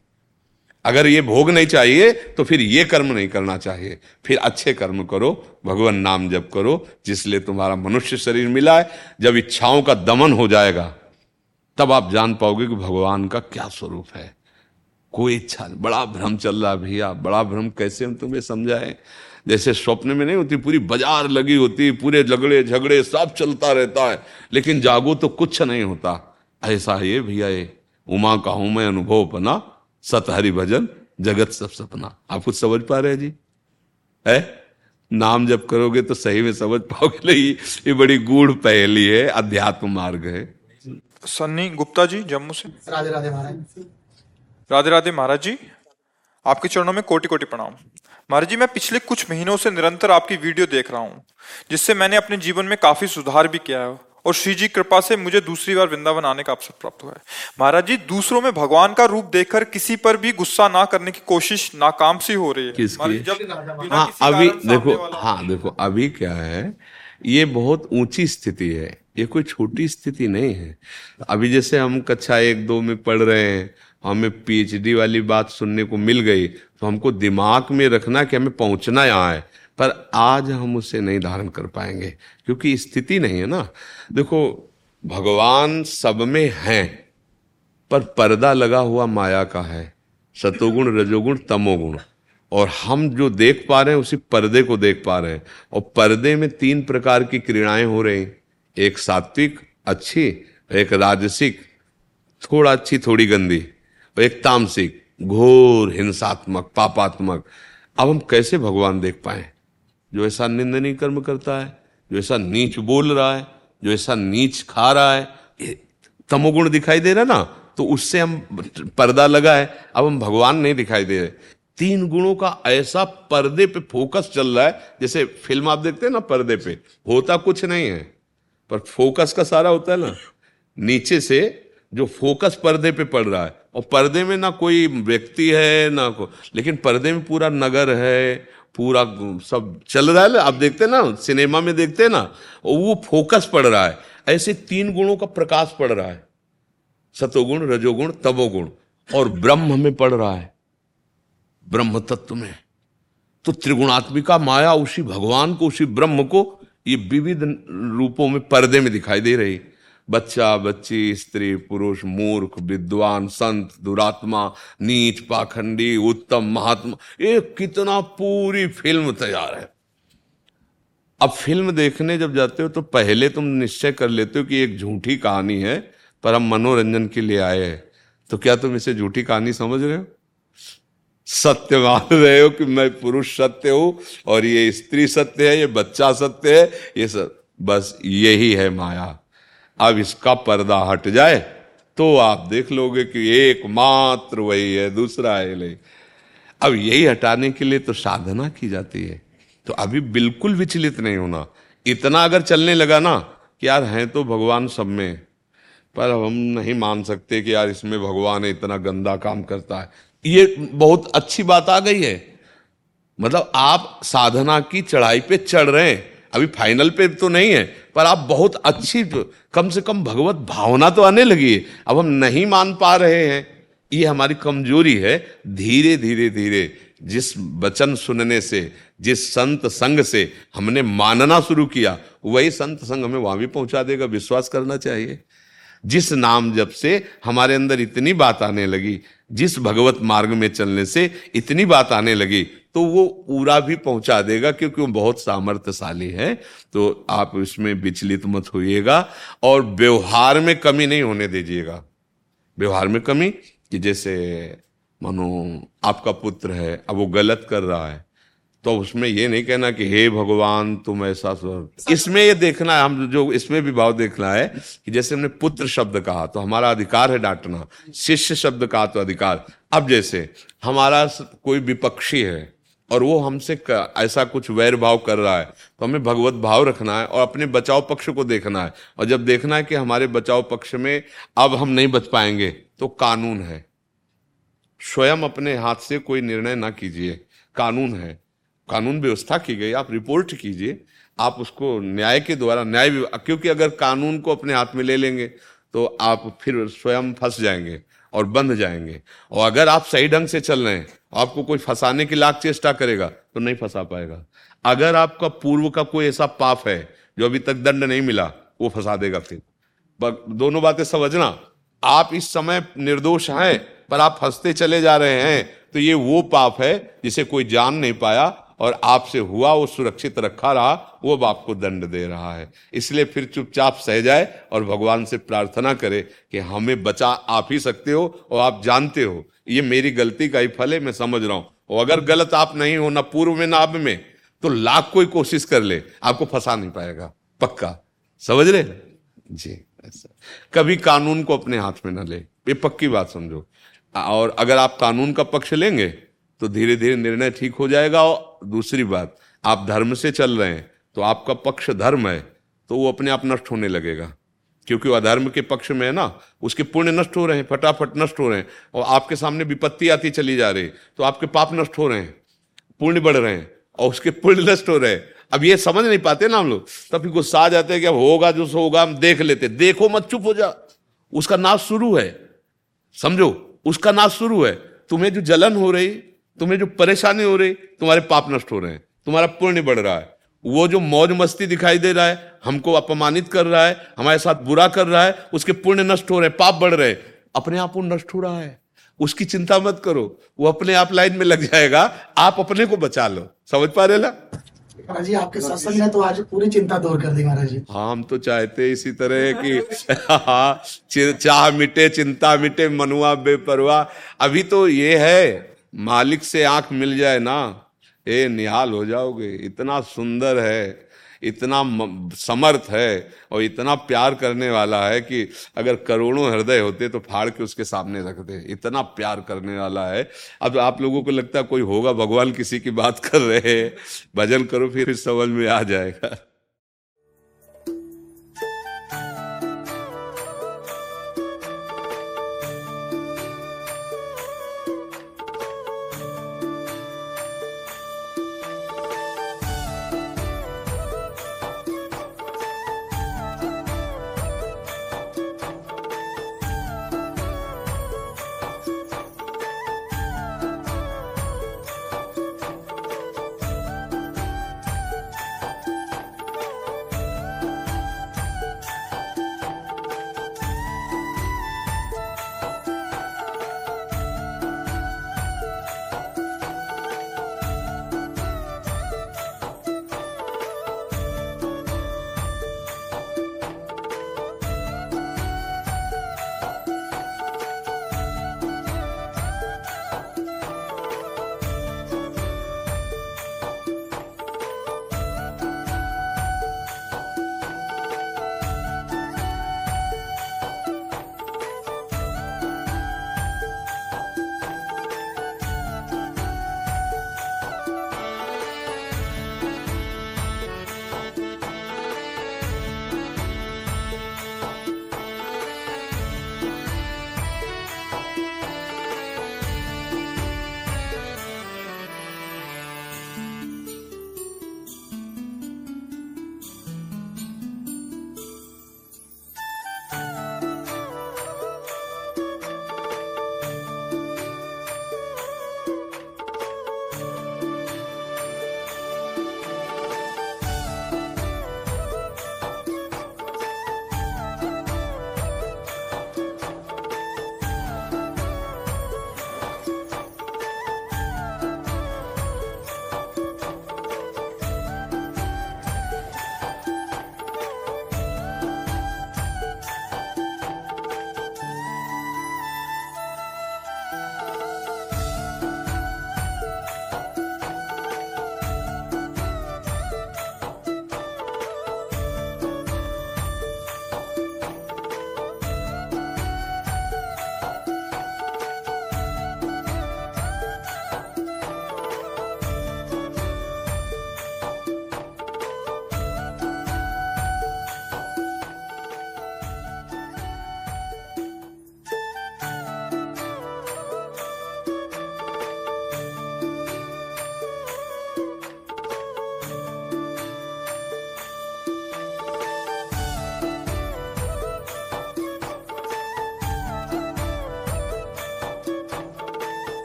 Speaker 3: अगर ये भोग नहीं चाहिए तो फिर ये कर्म नहीं करना चाहिए। फिर अच्छे कर्म करो, भगवान नाम जप करो जिसलिए तुम्हारा मनुष्य शरीर मिला है। जब इच्छाओं का दमन हो जाएगा, तब आप जान पाओगे कि भगवान का क्या स्वरूप है। कोई इच्छा बड़ा भ्रम चल रहा भैया, बड़ा भ्रम कैसे हम तुम्हें समझाएँ? जैसे स्वप्न में नहीं होती पूरी बाज़ार लगी होती पूरे झगड़े झगड़े सब चलता रहता है। लेकिन जागो तो कुछ नहीं होता। ऐसा ये भैया ये उमा का हूँ मैं अनुभव अपना सतहरी भजन जगत सब सपना। आप कुछ समझ पा रहे जी? है? नाम जब करोगे तो सही में समझ पाओगे। नहीं ये बड़ी गूढ़ पहली है अध्यात्म मार्ग है।
Speaker 1: सन्नी गुप्ता जी जम्मू से। राधे राधे महाराज। राधे राधे महाराज जी आपके चरणों में कोटि कोटि प्रणाम। महाराज जी मैं पिछले कुछ महीनों से निरंतर आपकी वीडियो देख रहा हूँ जिससे मैंने अपने जीवन में काफ़ी सुधार भी किया है और श्री जी कृपा से मुझे दूसरी बार वृंदावन आने का अवसर प्राप्त हुआ है। महाराज जी दूसरों में भगवान का रूप देखकर किसी पर भी गुस्सा ना करने की कोशिश नाकाम सी हो रही है।
Speaker 3: जब हाँ अभी देखो हाँ देखो अभी क्या है ये बहुत ऊँची स्थिति है ये कोई छोटी स्थिति नहीं है। अभी जैसे हम कक्षा एक दो में पढ़ रहे हैं हमें पीएचडी वाली बात सुनने को मिल गई तो हमको दिमाग में रखना कि हमें पहुँचना यहाँ है। पर आज हम उसे नहीं धारण कर पाएँगे, क्योंकि स्थिति नहीं है ना। देखो, भगवान सब में हैं, पर पर्दा लगा हुआ माया का है। सतोगुण रजोगुण, तमोगुण। और हम जो देख पा रहे हैं, उसी पर्दे को देख पा रहे हैं। और पर्दे में तीन प्रकार की क्रीड़ाएँ हो रही एक सात्विक, अच्छी एक राजसिक। थोड़ा अच्छी, थोड़ी गंदी। एक तामसिक, घोर, हिंसात्मक, पापात्मक। अब हम कैसे भगवान देख पाए? जो ऐसा निंदनीय कर्म करता है, जो ऐसा नीच बोल रहा है, जो ऐसा नीच खा रहा है तमोगुण दिखाई दे रहा ना तो उससे हम पर्दा लगा है अब हम भगवान नहीं दिखाई दे रहे। तीन गुणों का ऐसा पर्दे पे फोकस चल रहा है, जैसे फ़िल्म आप देखते हैं ना पर्दे पे, होता कुछ नहीं है, पर फोकस का सारा होता है ना। नीचे से जो फोकस पर्दे पे पड़ रहा है। और पर्दे में ना कोई व्यक्ति है, ना को, लेकिन पर्दे में पूरा नगर है, पूरा सब चल रहा है। आप देखते हैं ना, सिनेमा में देखते हैं ना वो फोकस पड़ रहा है। ऐसे तीन गुणों का प्रकाश पड़ रहा है। सतोगुण, रजोगुण, तमोगुण। और ब्रह्म में पड़ रहा है। ब्रह्म तत्व में। तो त्रिगुणात्मिका माया उसी भगवान को, उसी ब्रह्म को, ये विविध रूपों में पर्दे में दिखाई दे रही बच्चा, बच्ची, स्त्री, पुरुष, मूर्ख, विद्वान, संत, दुरात्मा, नीच, पाखंडी, उत्तम, महात्मा, ये कितना पूरी फ़िल्म तैयार है। अब फ़िल्म देखने जब जाते हो तो पहले तुम निश्चय कर लेते हो कि एक झूठी कहानी है, पर हम मनोरंजन के लिए आए हैं। तो क्या तुम इसे झूठी कहानी समझ रहे हो? सत्य मान रहे हो कि मैं पुरुष सत्य हूँ और ये स्त्री सत्य है, ये बच्चा सत्य है, ये सब। बस यही है माया। अब इसका पर्दा हट जाए तो आप देख लोगे कि एकमात्र वही है, दूसरा है नहीं। अब यही हटाने के लिए तो साधना की जाती है। तो अभी बिल्कुल विचलित नहीं होना। इतना अगर चलने लगा ना कि यार हैं तो भगवान सब में, पर हम नहीं मान सकते कि यार इसमें भगवान इतना गंदा काम करता है। ये बहुत अच्छी बात आ गई है। मतलब आप साधना की चढ़ाई पे चढ़ रहे हैं। अभी फाइनल पे तो नहीं है, पर आप बहुत अच्छी कम से कम भगवत भावना तो आने लगी है। अब हम नहीं मान पा रहे हैं। ये हमारी कमज़ोरी है धीरे धीरे धीरे। जिस वचन सुनने से, जिस संत संग से हमने मानना शुरू किया, वही संत संग हमें वहाँ भी पहुँचा देगा। विश्वास करना चाहिए। जिस नाम जब से हमारे अंदर इतनी बात आने लगी, जिस भगवत मार्ग में चलने से इतनी बात आने लगी तो वो पूरा भी पहुँचा देगा क्योंकि वो बहुत सामर्थ्यशाली है। तो आप इसमें विचलित मत होइएगा और व्यवहार में कमी नहीं होने दीजिएगा। व्यवहार में कमी कि जैसे मानो आपका पुत्र है अब वो गलत कर रहा है तो उसमें ये नहीं कहना कि हे भगवान तुम ऐसा इसमें ये देखना है हम जो इसमें भी भाव देखना है कि जैसे हमने पुत्र शब्द कहा तो हमारा अधिकार है डांटना शिष्य शब्द कहा तो अधिकार। अब जैसे हमारा कोई विपक्षी है और वो हमसे ऐसा कुछ वैर भाव कर रहा है। तो हमें भगवत भाव रखना है और अपने बचाव पक्ष को देखना है। और जब देखना है कि हमारे बचाव पक्ष में अब हम नहीं बच पाएँगे तो कानून है। स्वयं अपने हाथ से कोई निर्णय ना कीजिए। कानून है। कानून व्यवस्था की गई, आप रिपोर्ट कीजिए। आप उसको न्याय के द्वारा, न्याय क्योंकि अगर कानून को अपने हाथ में ले लेंगे तो आप फिर स्वयं फंस जाएँगे। और बंध जाएँगे। और अगर आप सही ढंग से चल रहे हैं, आपको कोई फंसाने की लाख चेष्टा करेगा तो नहीं फंसा पाएगा। अगर आपका पूर्व का कोई ऐसा पाप है, जो अभी तक दंड नहीं मिला, वो फंसा देगा फिर। दोनों बातें समझना। आप इस समय निर्दोष हैं, पर आप फंसते चले जा रहे हैं तो ये वो पाप है जिसे कोई जान नहीं पाया। और आपसे हुआ, वो सुरक्षित रखा रहा, वो बाप को दंड दे रहा है। इसलिए फिर चुपचाप सह जाए और भगवान से प्रार्थना करे कि हमें बचा, आप ही सकते हो और आप जानते हो। ये मेरी गलती का ही फल है, मैं समझ रहा हूँ। और अगर गलत आप नहीं हो, ना पूर्व में, ना अब में तो लाख कोई कोशिश कर ले, आपको फंसा नहीं पाएगा। पक्का? समझ रहे जी, ऐसा। कभी कानून को अपने हाथ में ना ले। ये पक्की बात समझो। और अगर आप कानून का पक्ष लेंगे तो धीरे धीरे निर्णय ठीक हो जाएगा और दूसरी बात, आप धर्म से चल रहे हैं तो आपका पक्ष धर्म है तो वो अपने आप नष्ट होने लगेगा। क्योंकि वो अधर्म के पक्ष में है ना, उसके पुण्य नष्ट हो रहे हैं, फटाफट नष्ट हो रहे हैं, और आपके सामने विपत्ति आती चली जा रही तो आपके पाप नष्ट हो रहे हैं, पुण्य बढ़ रहे हैं, और उसके पुण्य नष्ट हो रहे हैं। अब ये समझ नहीं पाते ना हम लोग, तब गुस्सा आ जाते हैं कि अब होगा जो सो होगा, हम देख लेते देखो मत, चुप हो जा। उसका नाश शुरू है। समझो, उसका नाश शुरू है। तुम्हें जो जलन हो रही तुम्हें जो परेशानी हो रही तुम्हारे पाप नष्ट हो रहे हैं तुम्हारा पुण्य बढ़ रहा है। वो जो मौज मस्ती दिखाई दे रहा है हमको अपमानित कर रहा है हमारे साथ बुरा कर रहा है उसके पुण्य नष्ट हो रहे पाप बढ़ रहे अपने आप वो नष्ट हो रहा है। उसकी चिंता मत करो वो अपने आप लाइन में लग जाएगा आप अपने को बचा लो। समझ पा रहे ला
Speaker 5: महाराज जी आपके सत्संग ने तो आज पूरी चिंता दूर कर दी महाराज जी।
Speaker 3: हाँ हम तो चाहते इसी तरह कि हाँ चाह मिटे चिंता मिटे मनुआ बेपरवा अभी तो ये है मालिक से आँख मिल जाए ना, ए निहाल हो जाओगे। इतना सुंदर है, इतना समर्थ है और इतना प्यार करने वाला है कि अगर करोड़ों हृदय होते तो फाड़ के उसके सामने रख दे। इतना प्यार करने वाला है। अब आप लोगों को लगता है कोई होगा, भगवान किसी की बात कर रहे हैं। भजन करो, फिर समझ में आ जाएगा।